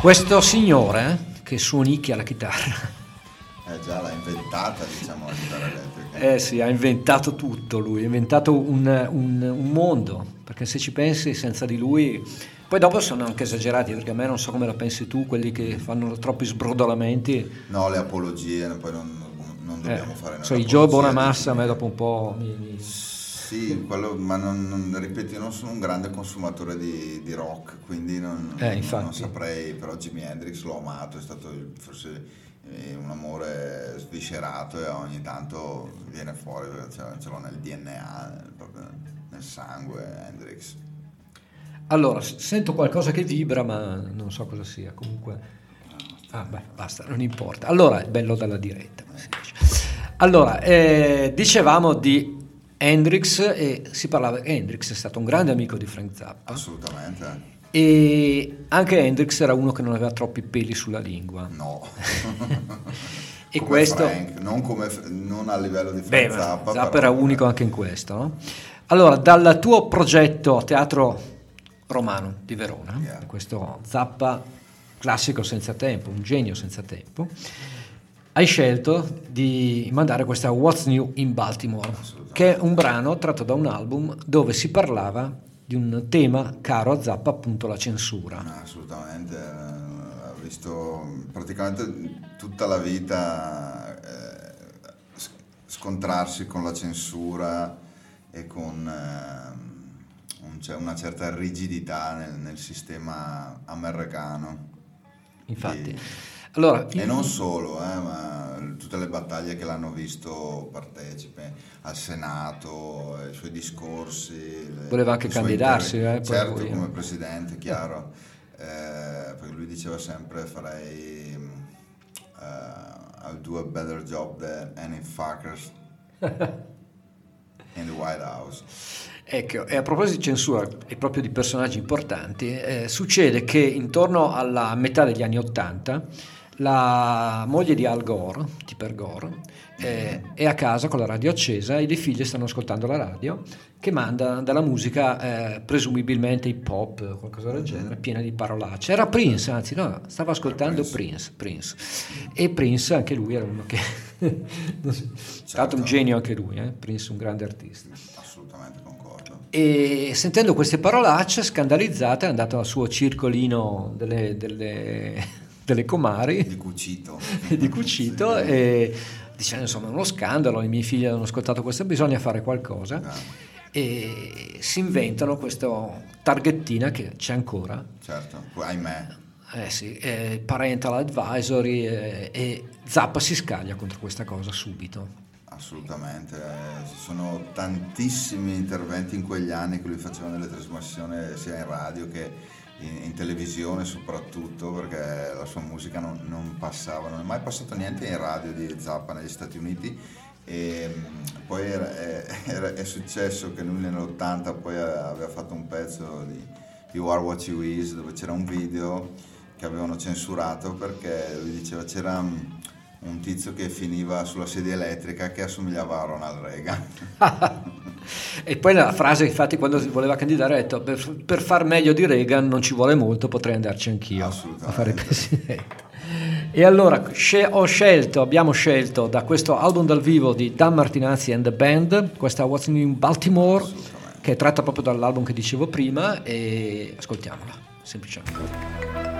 Speaker 1: Questo signore eh, che suonicchia la chitarra,
Speaker 2: Eh già l'ha inventata, diciamo, la chitarra elettrica.
Speaker 1: eh sì, ha inventato tutto lui, ha inventato un, un- un mondo, perché se ci pensi senza di lui... Poi dopo sono anche esagerati, perché a me non so come la pensi tu, quelli che fanno troppi sbrodolamenti.
Speaker 2: No, le apologie, poi non, non
Speaker 1: Eh,
Speaker 2: dobbiamo fare noi
Speaker 1: so, i Joe Bonamassa a me dopo un po'... mi- mi-
Speaker 2: Sì, quello, ma non, non- ripeto, io non sono un grande consumatore di, di rock, quindi non,
Speaker 1: Eh,
Speaker 2: non saprei, però Jimi Hendrix l'ho amato, è stato forse eh, un amore sviscerato e ogni tanto viene fuori, ce, ce l'ho nel DNA, nel- proprio nel sangue, Hendrix.
Speaker 1: Allora, sento qualcosa che vibra, ma non so cosa sia. Comunque, ah, beh, basta, non importa. Allora, è bello dalla diretta. Allora, eh, dicevamo di Hendrix e si parlava. Hendrix è stato un grande amico di Frank Zappa
Speaker 2: Assolutamente
Speaker 1: e anche Hendrix era uno che non aveva troppi peli sulla lingua.
Speaker 2: no. [laughs]
Speaker 1: E
Speaker 2: Come
Speaker 1: questo.
Speaker 2: Frank, non, come, non a livello di
Speaker 1: Beh,
Speaker 2: Frank
Speaker 1: ma
Speaker 2: Zappa,
Speaker 1: Zappa era unico anche in questo. no? Allora, dal tuo progetto Teatro Romano di Verona,
Speaker 2: Yeah.
Speaker 1: questo Zappa classico senza tempo, un genio senza tempo, hai scelto di mandare questa What's New in Baltimore, che è un brano tratto da un album dove si parlava di un tema caro a Zappa, appunto la censura.
Speaker 2: No, assolutamente, eh, ha visto praticamente tutta la vita eh, scontrarsi con la censura e con eh, un- una certa rigidità nel, nel sistema americano.
Speaker 1: Infatti.
Speaker 2: Sì.
Speaker 1: Allora,
Speaker 2: E non solo, eh, ma tutte le battaglie che l'hanno visto partecipe al Senato, i suoi discorsi. le-
Speaker 1: Voleva anche candidarsi,
Speaker 2: interve-
Speaker 1: eh, poi
Speaker 2: certo,
Speaker 1: eh.
Speaker 2: come presidente, chiaro. Eh, perché lui diceva sempre farei... eh, I'll do a better job than any fuckers [laughs] in the White House.
Speaker 1: Ecco, e a proposito di censura e proprio di personaggi importanti, eh, succede che intorno alla metà degli anni Ottanta la moglie di Al Gore, Tipper Gore, eh, è a casa con la radio accesa e le figlie stanno ascoltando la radio che manda dalla musica eh, presumibilmente hip hop o qualcosa del genere, piena di parolacce. Era Prince, anzi no, stava ascoltando Prince, Prince. E Prince anche lui era uno che... [laughs] non so, Tra l'altro un genio anche lui, eh? Prince un grande artista.
Speaker 2: Assolutamente concordo.
Speaker 1: E sentendo queste parolacce, scandalizzata, è andato al suo circolino delle, delle, delle comari
Speaker 2: Di cucito. [laughs]
Speaker 1: di Cucito
Speaker 2: Sì.
Speaker 1: e dicendo insomma è uno scandalo, i miei figli hanno ascoltato questo, bisogna fare qualcosa.
Speaker 2: Ah,
Speaker 1: E si inventano questa targhettina che c'è ancora,
Speaker 2: certo, ahimè.
Speaker 1: eh sì, eh, parental advisory eh, e Zappa si scaglia contro questa cosa subito.
Speaker 2: Assolutamente, eh, ci sono tantissimi interventi in quegli anni che lui faceva nelle trasmissioni sia in radio che in, in televisione soprattutto perché la sua musica non, non passava, non è mai passato niente in radio di Zappa negli Stati Uniti. E mh, poi era- [laughs] era- è successo che lui nell'80 poi aveva fatto un pezzo di You Are What You Is dove c'era un video che avevano censurato perché lui diceva c'era un tizio che finiva sulla sedia elettrica che assomigliava a Ronald Reagan. [laughs]
Speaker 1: E poi la frase, infatti, quando si voleva candidare, ha detto: per, per far meglio di Reagan non ci vuole molto, potrei andarci anch'io a fare presidente. E allora scelto, abbiamo scelto da questo album dal vivo di Dan Martinazzi and the Band, questa What's New in Baltimore, che è tratta proprio dall'album che dicevo prima, e ascoltiamola, semplicemente.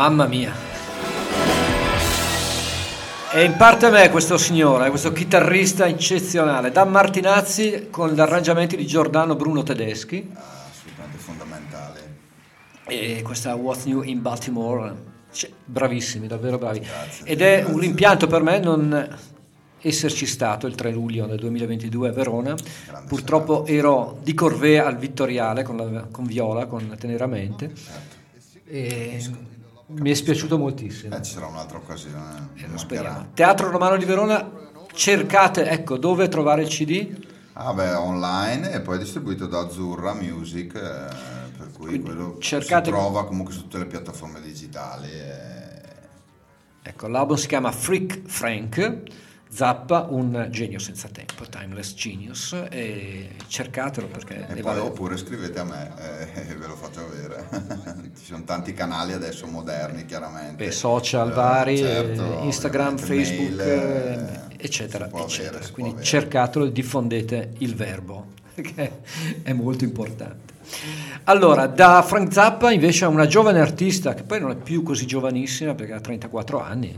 Speaker 1: Mamma mia. E in parte a me questo signore, questo chitarrista eccezionale, Dan Martinazzi con gli arrangiamenti di Giordano Bruno Tedeschi
Speaker 2: assolutamente fondamentale.
Speaker 1: e questa What's New in Baltimore. Cioè, bravissimi, davvero bravi.
Speaker 2: Grazie,
Speaker 1: Ed è
Speaker 2: grazie.
Speaker 1: un rimpianto per me non esserci stato il 3 luglio del 2022 a Verona.
Speaker 2: Grande
Speaker 1: Purtroppo ero di corvée al Vittoriale con, la- con Viola, con Teneramente. E mi è spiaciuto moltissimo.
Speaker 2: Eh, ci sarà un'altra occasione.
Speaker 1: Eh. Teatro Romano di Verona, cercate, ecco, dove trovare il CD?
Speaker 2: Ah beh, online e poi distribuito da Azzurra Music, eh, per cui
Speaker 1: Quindi
Speaker 2: quello
Speaker 1: cercate-
Speaker 2: si trova comunque su tutte le piattaforme digitali. eh.
Speaker 1: Ecco, l'album si chiama Freak Frank, Zappa, un genio senza tempo, Timeless Genius, cercatelo perché
Speaker 2: E poi
Speaker 1: vale
Speaker 2: oppure scrivete a me eh, e ve lo faccio avere. [laughs] Ci sono tanti canali adesso moderni, chiaramente.
Speaker 1: Beh, social
Speaker 2: Eh,
Speaker 1: vari,
Speaker 2: certo,
Speaker 1: Instagram, Facebook,
Speaker 2: mail,
Speaker 1: eh,
Speaker 2: eh,
Speaker 1: eccetera,
Speaker 2: avere,
Speaker 1: eccetera.
Speaker 2: può
Speaker 1: Quindi
Speaker 2: avere.
Speaker 1: cercatelo e diffondete il verbo, [laughs] che è molto importante. Allora, da Frank Zappa invece a una giovane artista, che poi non è più così giovanissima perché ha 34 anni,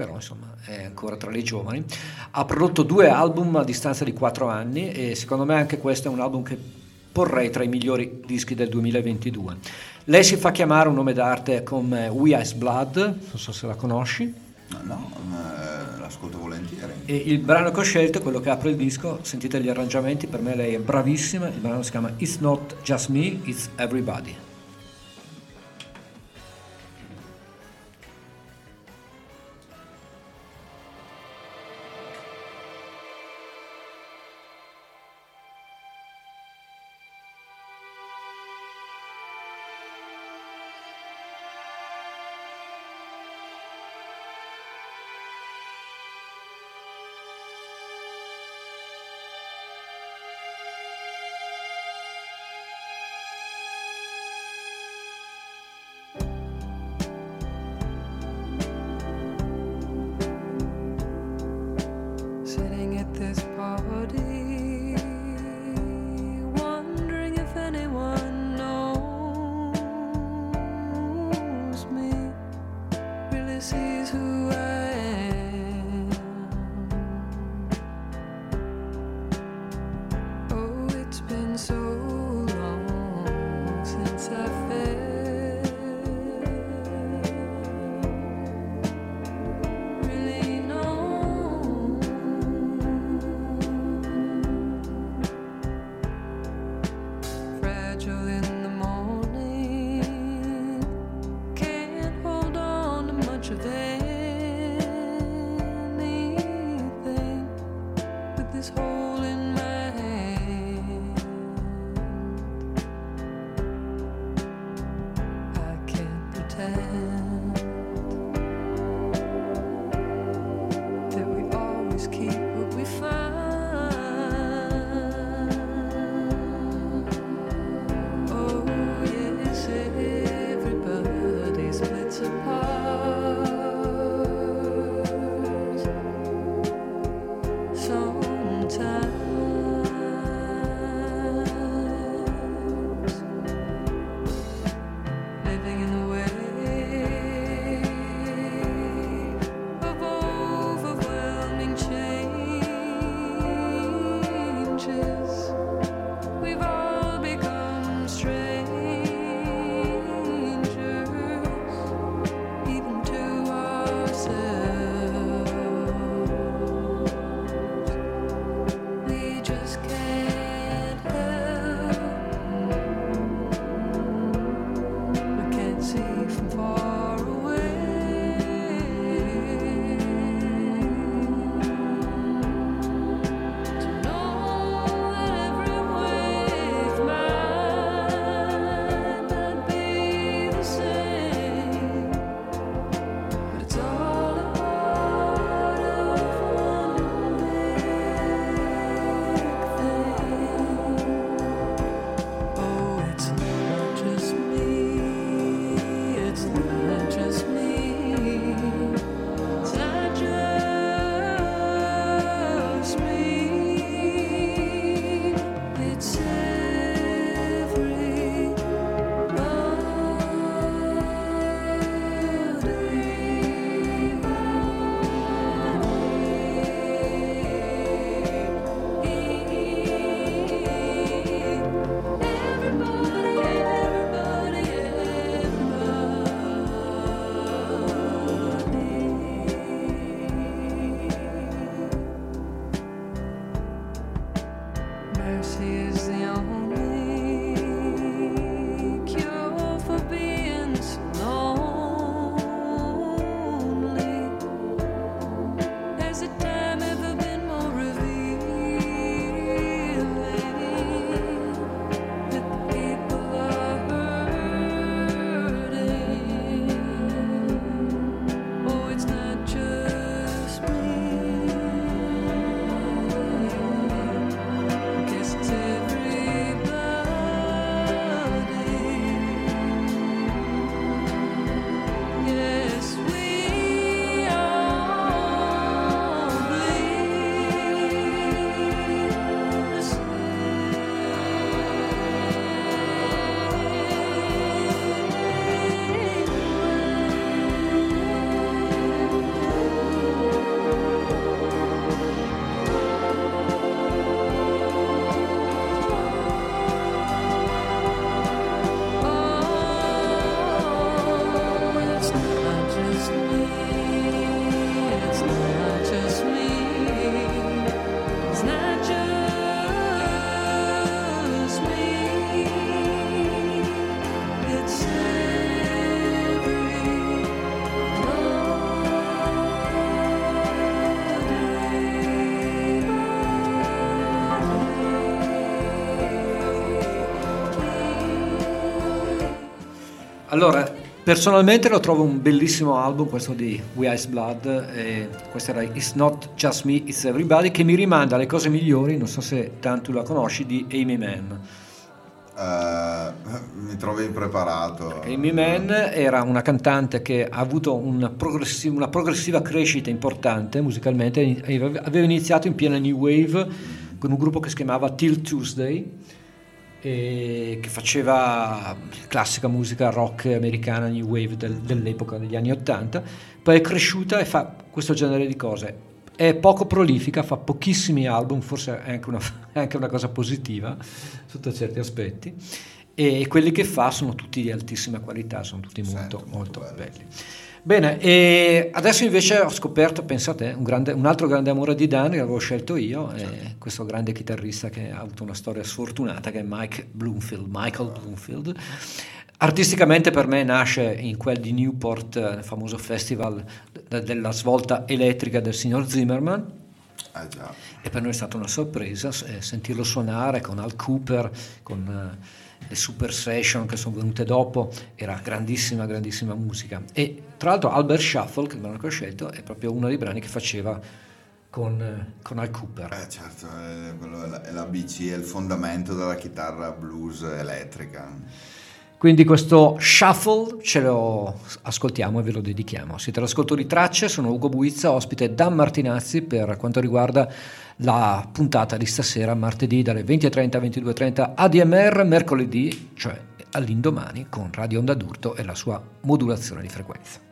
Speaker 1: però insomma è ancora tra le giovani, ha prodotto due album a distanza di 4 anni e secondo me anche questo è un album che porrei tra i migliori dischi del 2022. Lei si fa chiamare un nome d'arte come We Ice Blood, non so se la conosci,
Speaker 2: No, no, eh, l'ascolto volentieri.
Speaker 1: e il brano che ho scelto è quello che apre il disco, sentite gli arrangiamenti, per me lei è bravissima, il brano si chiama It's Not Just Me, It's Everybody. Allora, personalmente lo trovo un bellissimo album, questo di We Ice Blood, e questo era It's Not Just Me, It's Everybody, che mi rimanda alle cose migliori, non so se tanto la conosci, di Amy Mann.
Speaker 2: Eh, mi trovi impreparato.
Speaker 1: Amy Mann era una cantante che ha avuto una, progressi- una progressiva crescita importante musicalmente, aveva iniziato in piena New Wave con un gruppo che si chiamava Till Tuesday, e che faceva classica musica rock americana new wave del- dell'epoca degli anni 80 poi è cresciuta e fa questo genere di cose. È poco prolifica fa pochissimi album forse è anche una, [laughs] è anche una cosa positiva sotto certi aspetti. E quelli che fa sono tutti di altissima qualità sono tutti molto molto belli Bene, e adesso invece ho scoperto, pensate, un, grande- un altro grande amore di Dan che avevo scelto io, e questo grande chitarrista che ha avuto una storia sfortunata, che è Mike Bloomfield, Michael Bloomfield. Artisticamente per me nasce in quel di Newport, eh, il famoso festival de- della svolta elettrica del signor Zimmerman,
Speaker 2: Eh già.
Speaker 1: e per noi è stata una sorpresa eh, sentirlo suonare con Al Cooper, con eh, le super session che sono venute dopo, era grandissima, grandissima musica. E tra l'altro Albert Shuffle, che il brano ho scelto, è proprio uno dei brani che faceva con, eh, con Al Cooper.
Speaker 2: Eh certo, è, quello è la, è la BC, è il fondamento della chitarra blues elettrica.
Speaker 1: Quindi questo shuffle ce lo ascoltiamo e ve lo dedichiamo. Siete all'ascolto di tracce, sono Ugo Buizza, ospite Dan Martinazzi per quanto riguarda la puntata di stasera, martedì dalle 20.30 a 22.30 ADMR, mercoledì, cioè all'indomani, con Radio Onda d'Urto e la sua modulazione di frequenza.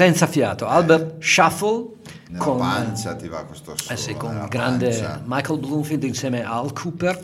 Speaker 1: Senza fiato. Albert Shuffle
Speaker 2: Nella
Speaker 1: con,
Speaker 2: pancia ti va questo solo.
Speaker 1: eh sì, con il grande
Speaker 2: pancia.
Speaker 1: Michael Bloomfield insieme a Al Cooper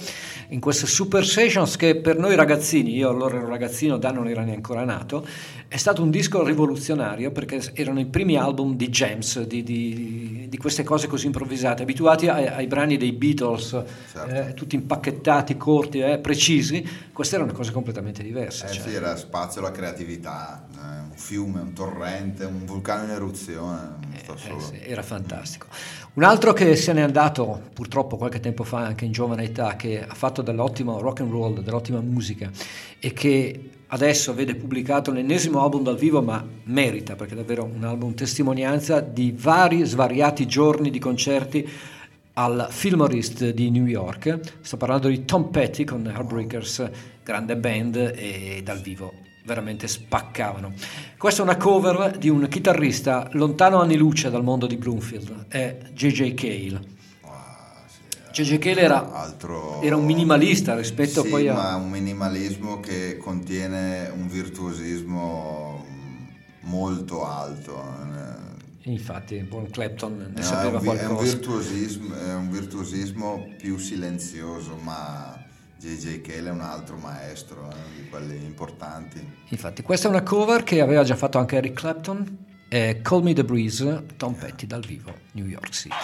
Speaker 1: in queste super sessions che per noi ragazzini, io allora ero ragazzino, Dan non era neanche ancora nato, è stato un disco rivoluzionario perché erano i primi album di jams, di, di- di queste cose così improvvisate, abituati ai, ai brani dei Beatles,
Speaker 2: Certo.
Speaker 1: eh, tutti impacchettati, corti, eh, precisi, queste erano cose completamente diverse.
Speaker 2: Eh
Speaker 1: cioè.
Speaker 2: sì, era spazio alla creatività, eh, un fiume, un torrente, un vulcano in eruzione,
Speaker 1: Eh,
Speaker 2: solo.
Speaker 1: sì, era fantastico. Un altro che se n'è andato purtroppo qualche tempo fa, anche in giovane età, che ha fatto dell'ottimo rock and roll, dell'ottima musica e che adesso vede pubblicato l'ennesimo album dal vivo, ma merita perché è davvero un album testimonianza di vari svariati giorni di concerti al Fillmore di New York. Sto parlando di Tom Petty con Heartbreakers, grande band e dal vivo veramente spaccavano. Questa è una cover di un chitarrista lontano anni luce dal mondo di Bloomfield, è J.J. Cale. J.J. Cale era,
Speaker 2: Altro...
Speaker 1: era un minimalista rispetto
Speaker 2: Sì,
Speaker 1: poi a...
Speaker 2: ma un minimalismo che contiene un virtuosismo molto alto. eh.
Speaker 1: Infatti, Paul Clapton ne
Speaker 2: È
Speaker 1: sapeva
Speaker 2: un, vi- è un
Speaker 1: qualcosa.
Speaker 2: virtuosismo, è un virtuosismo più silenzioso, ma J.J. Cale è un altro maestro eh, di quelli importanti.
Speaker 1: Infatti, questa è una cover che aveva già fatto anche Eric Clapton, è Call Me the Breeze, Tom Petty dal vivo, New York City.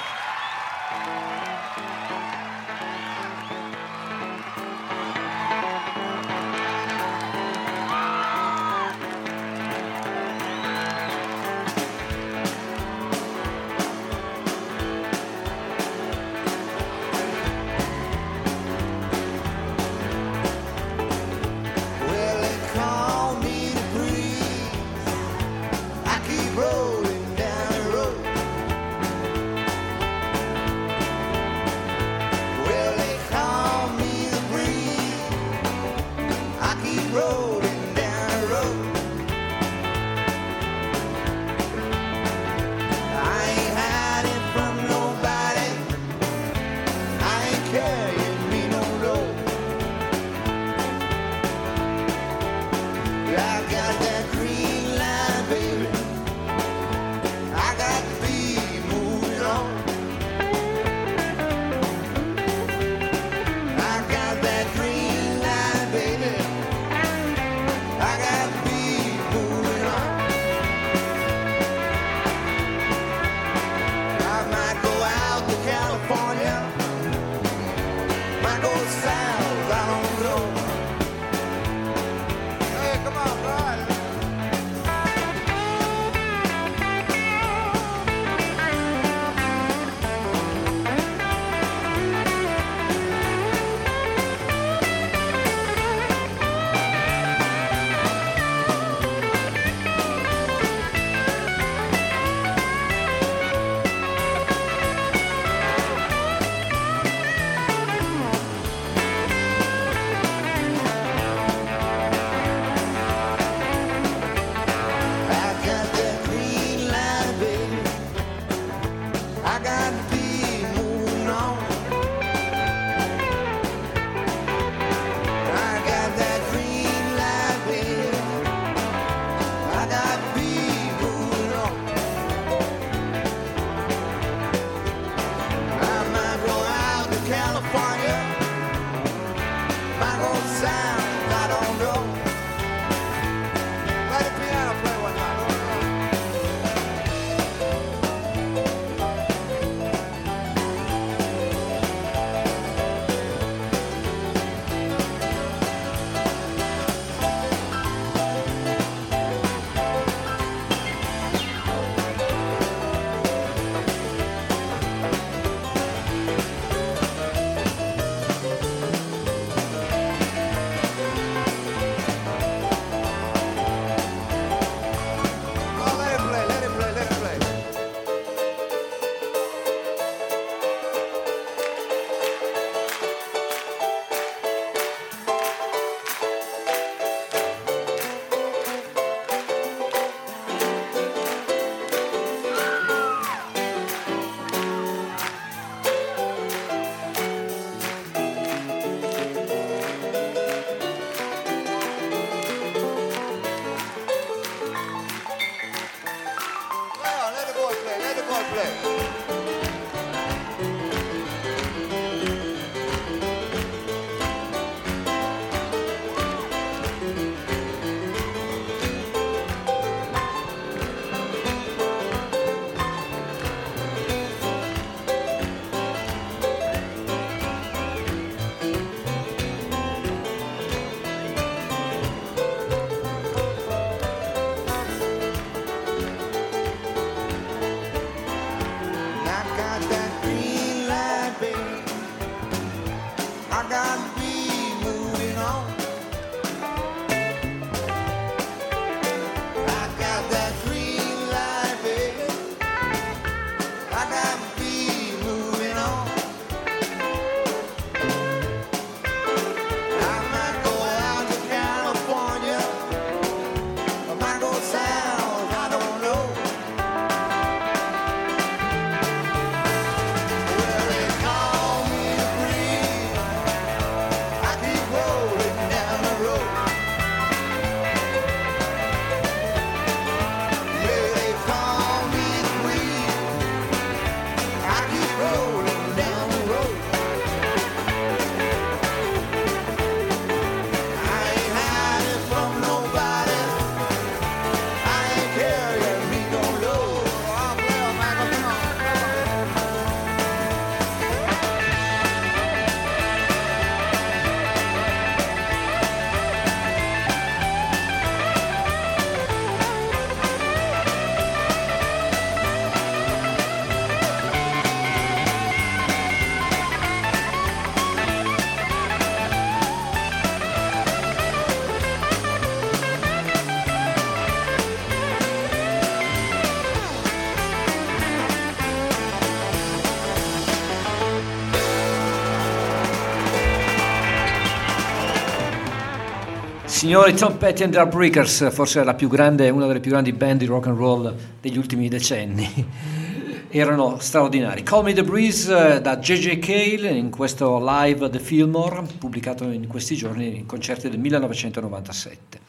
Speaker 1: Signori Tom Petty and the Heartbreakers, forse grande, una delle più grandi band di rock and roll degli ultimi decenni. [laughs] Erano straordinari. Call Me the Breeze eh, da JJ Cale in questo live The Fillmore, pubblicato in questi giorni in concerti del 1997.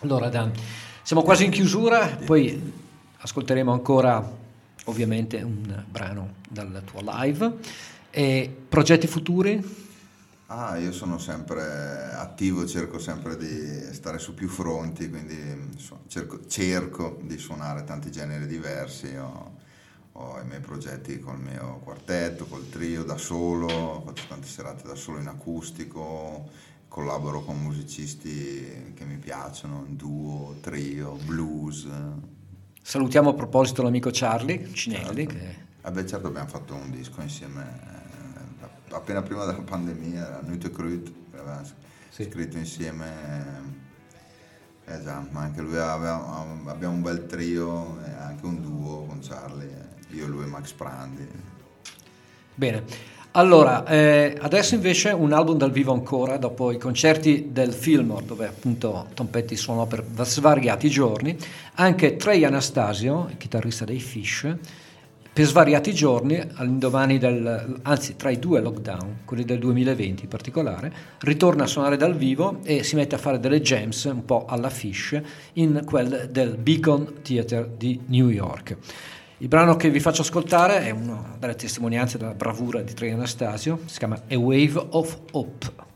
Speaker 1: Allora, Dan, siamo quasi in chiusura, poi ascolteremo ancora ovviamente un brano dal tuo live. E progetti futuri?
Speaker 2: Ah, io sono sempre attivo, cerco sempre di stare su più fronti, quindi cerco, cerco di suonare tanti generi diversi. Ho, ho i miei progetti col mio quartetto, col trio, da solo, faccio tante serate da solo in acustico, collaboro con musicisti che mi piacciono, in duo, trio, blues.
Speaker 1: Salutiamo a proposito l'amico Charlie Cinelli, che
Speaker 2: Eh beh, certo abbiamo fatto un disco insieme appena prima della pandemia, era Nuit et Crut,
Speaker 1: Sì.
Speaker 2: scritto insieme. eh, già, ma anche lui aveva, abbiamo un bel trio e anche un duo con Charlie, eh, io, lui e Max Prandi.
Speaker 1: Bene, allora eh, adesso invece un album dal vivo ancora, dopo i concerti del Fillmore, dove appunto Tom Petty suonò per svariati giorni, anche Trey Anastasio, chitarrista dei Fish, per svariati giorni, all'indomani del, anzi tra i due lockdown, quelli del 2020 in particolare, ritorna a suonare dal vivo e si mette a fare delle jams un po' alla Fish in quel del Beacon Theatre di New York. Il brano che vi faccio ascoltare è una delle testimonianze della bravura di Trey Anastasio, si chiama A Wave of Hope.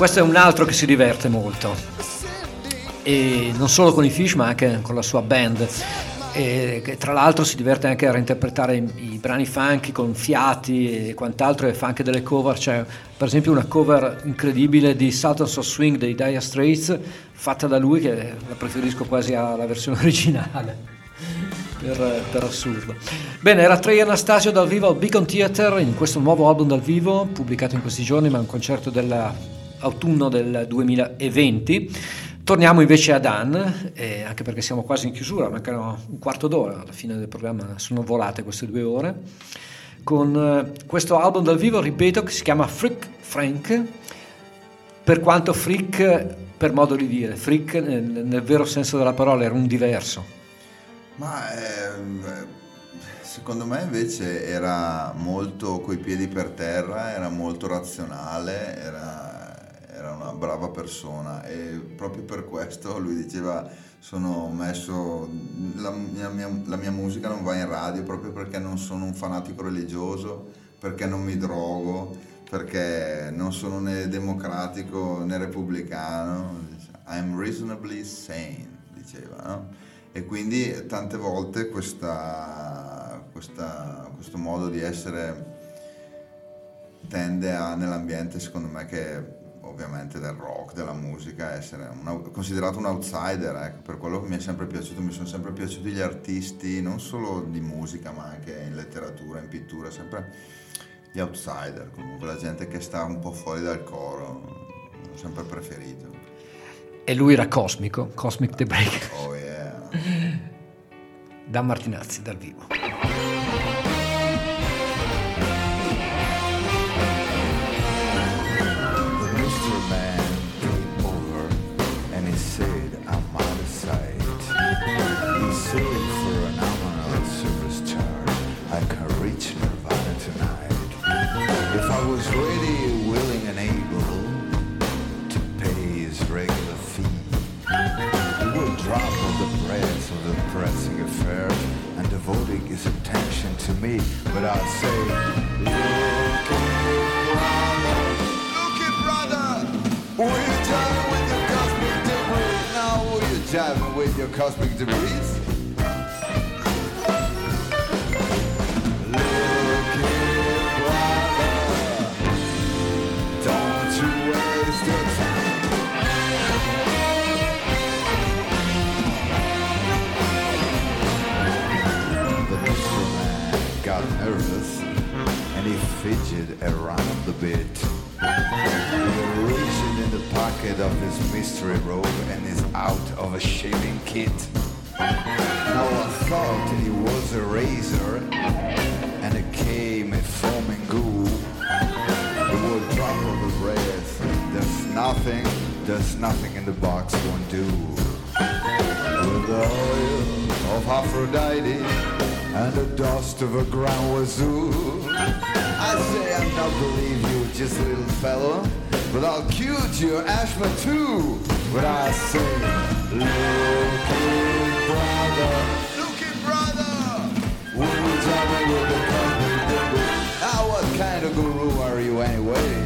Speaker 1: Questo è un altro che si diverte molto. E non solo con i Fish, ma anche con la sua band. E che tra l'altro si diverte anche a reinterpretare i, i brani funky con fiati e quant'altro e fa anche delle cover. C'è per esempio una cover incredibile di Sultans of Swing dei Dire Straits fatta da lui che la preferisco quasi alla versione [laughs] originale. Per, per assurdo. Bene, era Trey Anastasio dal vivo al Beacon Theatre in questo nuovo album dal vivo, pubblicato in questi giorni, ma è un concerto dell'autunno del 2020. Torniamo invece ad Dan, eh, anche perché siamo quasi in chiusura, mancano un quarto d'ora alla fine del programma, sono volate queste due ore, con eh, questo album dal vivo, ripeto, che si chiama Freak Frank, per quanto freak per modo di dire, freak nel, nel vero senso della parola, era un diverso.
Speaker 2: Ma ehm, secondo me invece era molto coi piedi per terra, era molto razionale, era, era una brava persona e proprio per questo lui diceva sono messo la mia, mia- la mia musica non va in radio proprio perché non sono un fanatico religioso, perché non mi drogo, perché non sono né democratico né repubblicano. I'm reasonably sane, diceva, no? E quindi tante volte questa- questa- questo modo di essere tende a, nell'ambiente, secondo me, che ovviamente del rock, della musica, essere un au- considerato un outsider, ecco, per quello che mi è sempre piaciuto, mi sono sempre piaciuti gli artisti, non solo di musica, ma anche in letteratura, in pittura, sempre gli outsider, comunque la gente che sta un po' fuori dal coro, l'ho sempre preferito.
Speaker 1: E lui era cosmico, Cosmic The Break,
Speaker 2: Oh yeah.
Speaker 1: da Martinazzi dal vivo.
Speaker 8: To me. But I'd say, look Looky, brother, will you jive with your cosmic debris? Now, will you jive with your cosmic debris? Pocket of his mystery robe and is out of a shaving kit. Now I thought he was a razor and it came a foaming goo. The word drop of the breath. There's nothing, there's nothing in the box won't do. With the oil of Aphrodite and the dust of a grand wazoo. I say I'm not believe you, just little fellow, but I'll cute your asthma too. But I say, looky brother, looky brother, will you tell me with the company? Now what kind of guru are you anyway?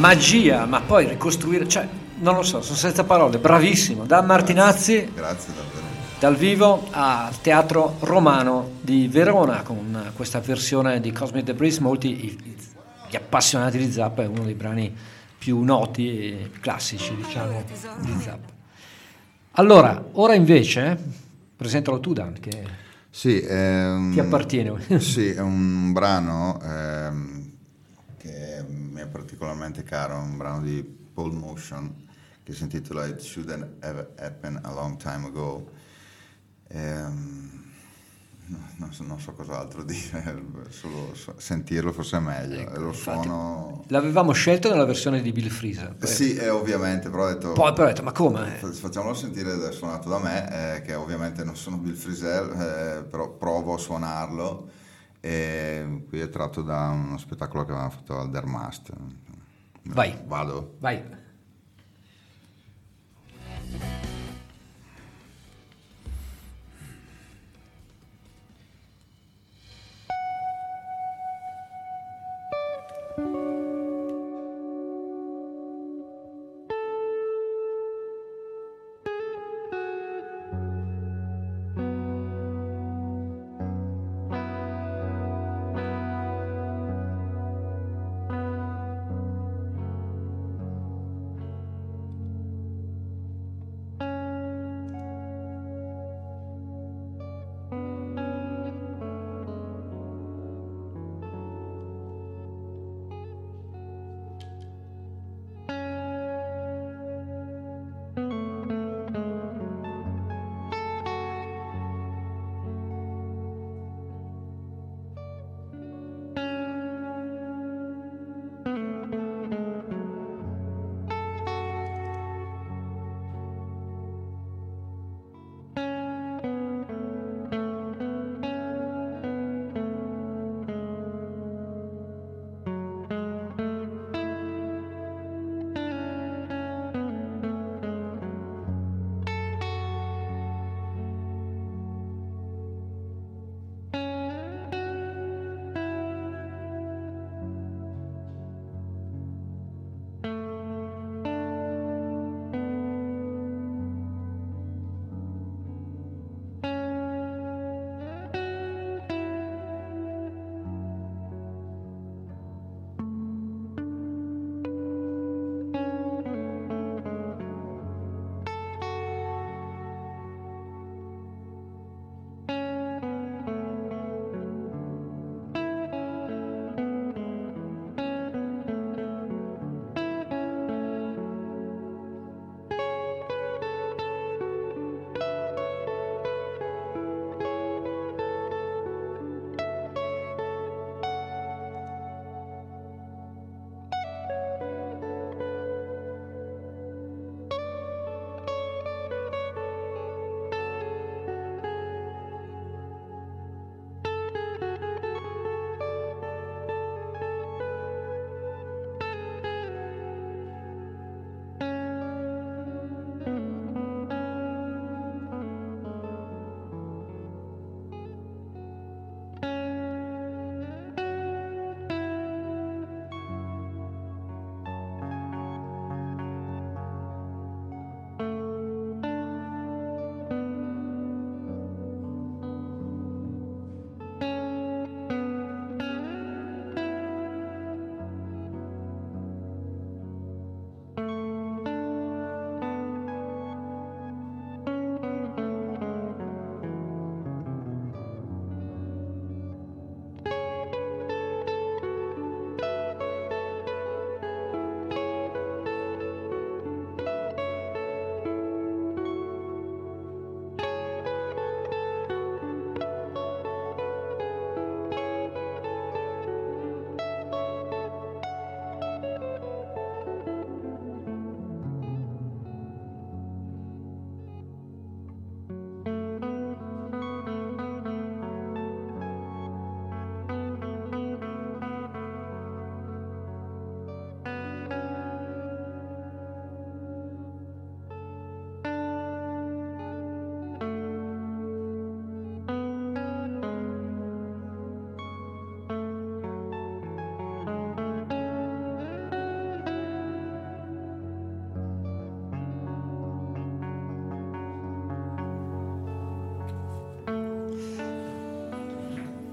Speaker 1: Magia, ma poi ricostruire, cioè, non lo so, sono senza parole, bravissimo. Da Martinazzi,
Speaker 2: Grazie davvero.
Speaker 1: dal vivo al Teatro Romano di Verona con questa versione di Cosmic Debris. Molti gli appassionati di Zappa è uno dei brani più noti e classici, diciamo, di Zappa. Allora, ora invece, presentalo tu Dan, che
Speaker 2: Sì, ehm,
Speaker 1: ti appartiene.
Speaker 2: Sì, è un brano ehm, particolarmente caro, un brano di Paul Motion che si intitola It Shouldn't Have Happened a Long Time Ago. Ehm, no, non, so, non so cos'altro [laughs] dire, solo so- sentirlo forse è meglio.
Speaker 1: Ecco,
Speaker 2: lo suono...
Speaker 1: L'avevamo scelto nella versione di Bill Freezer. Poi-
Speaker 2: Sì, eh, ovviamente, però ho detto...
Speaker 1: Poi però ho detto, ma come?
Speaker 2: Fa- Facciamolo sentire suonato da me, eh, che ovviamente non sono Bill Frisell, eh, però provo a suonarlo. E qui è tratto da uno spettacolo che avevamo fatto al Dermast.
Speaker 1: Vai.
Speaker 2: Vado.
Speaker 1: Vai.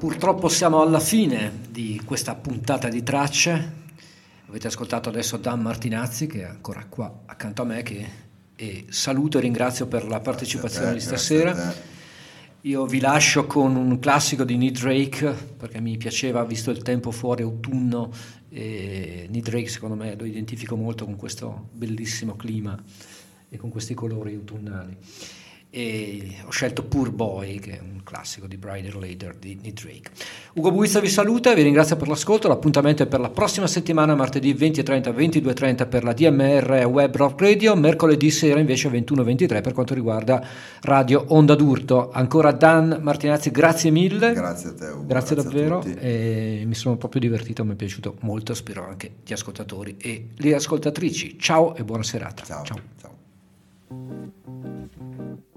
Speaker 1: Purtroppo siamo alla fine di questa puntata di tracce. Avete ascoltato adesso Dan Martinazzi che è ancora qua accanto a me che, e saluto e ringrazio per la partecipazione di stasera. Io vi lascio con un classico di Nick Drake perché mi piaceva, visto il tempo fuori autunno, e Nick Drake secondo me lo identifico molto con questo bellissimo clima e con questi colori autunnali. E ho scelto Poor Boy, che è un classico di Brian Later di Nick Drake. Ugo Buizza vi saluta e vi ringrazio per l'ascolto. L'appuntamento è per la prossima settimana, martedì 20.30, 22.30 per la DMR Web Rock Radio, mercoledì sera invece 21.23 per quanto riguarda Radio Onda d'Urto. Ancora Dan Martinazzi, grazie mille.
Speaker 10: Grazie a te, Ugo.
Speaker 1: Grazie,
Speaker 10: a
Speaker 1: davvero, mi sono proprio divertito, mi è piaciuto molto, spero anche gli ascoltatori e le ascoltatrici. Ciao e buona serata.
Speaker 10: Ciao.
Speaker 1: Ciao.
Speaker 10: ciao.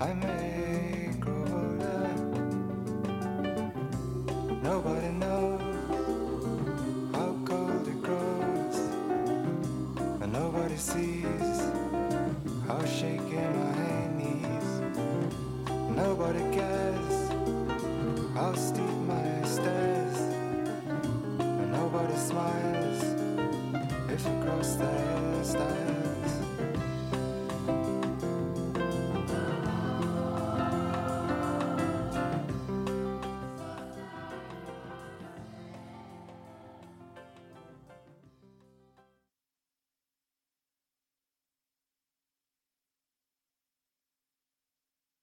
Speaker 11: I may grow older. Nobody knows how cold it grows, and nobody sees how shaky my knees. Nobody cares how steep my stairs, and nobody smiles if you cross the stairs.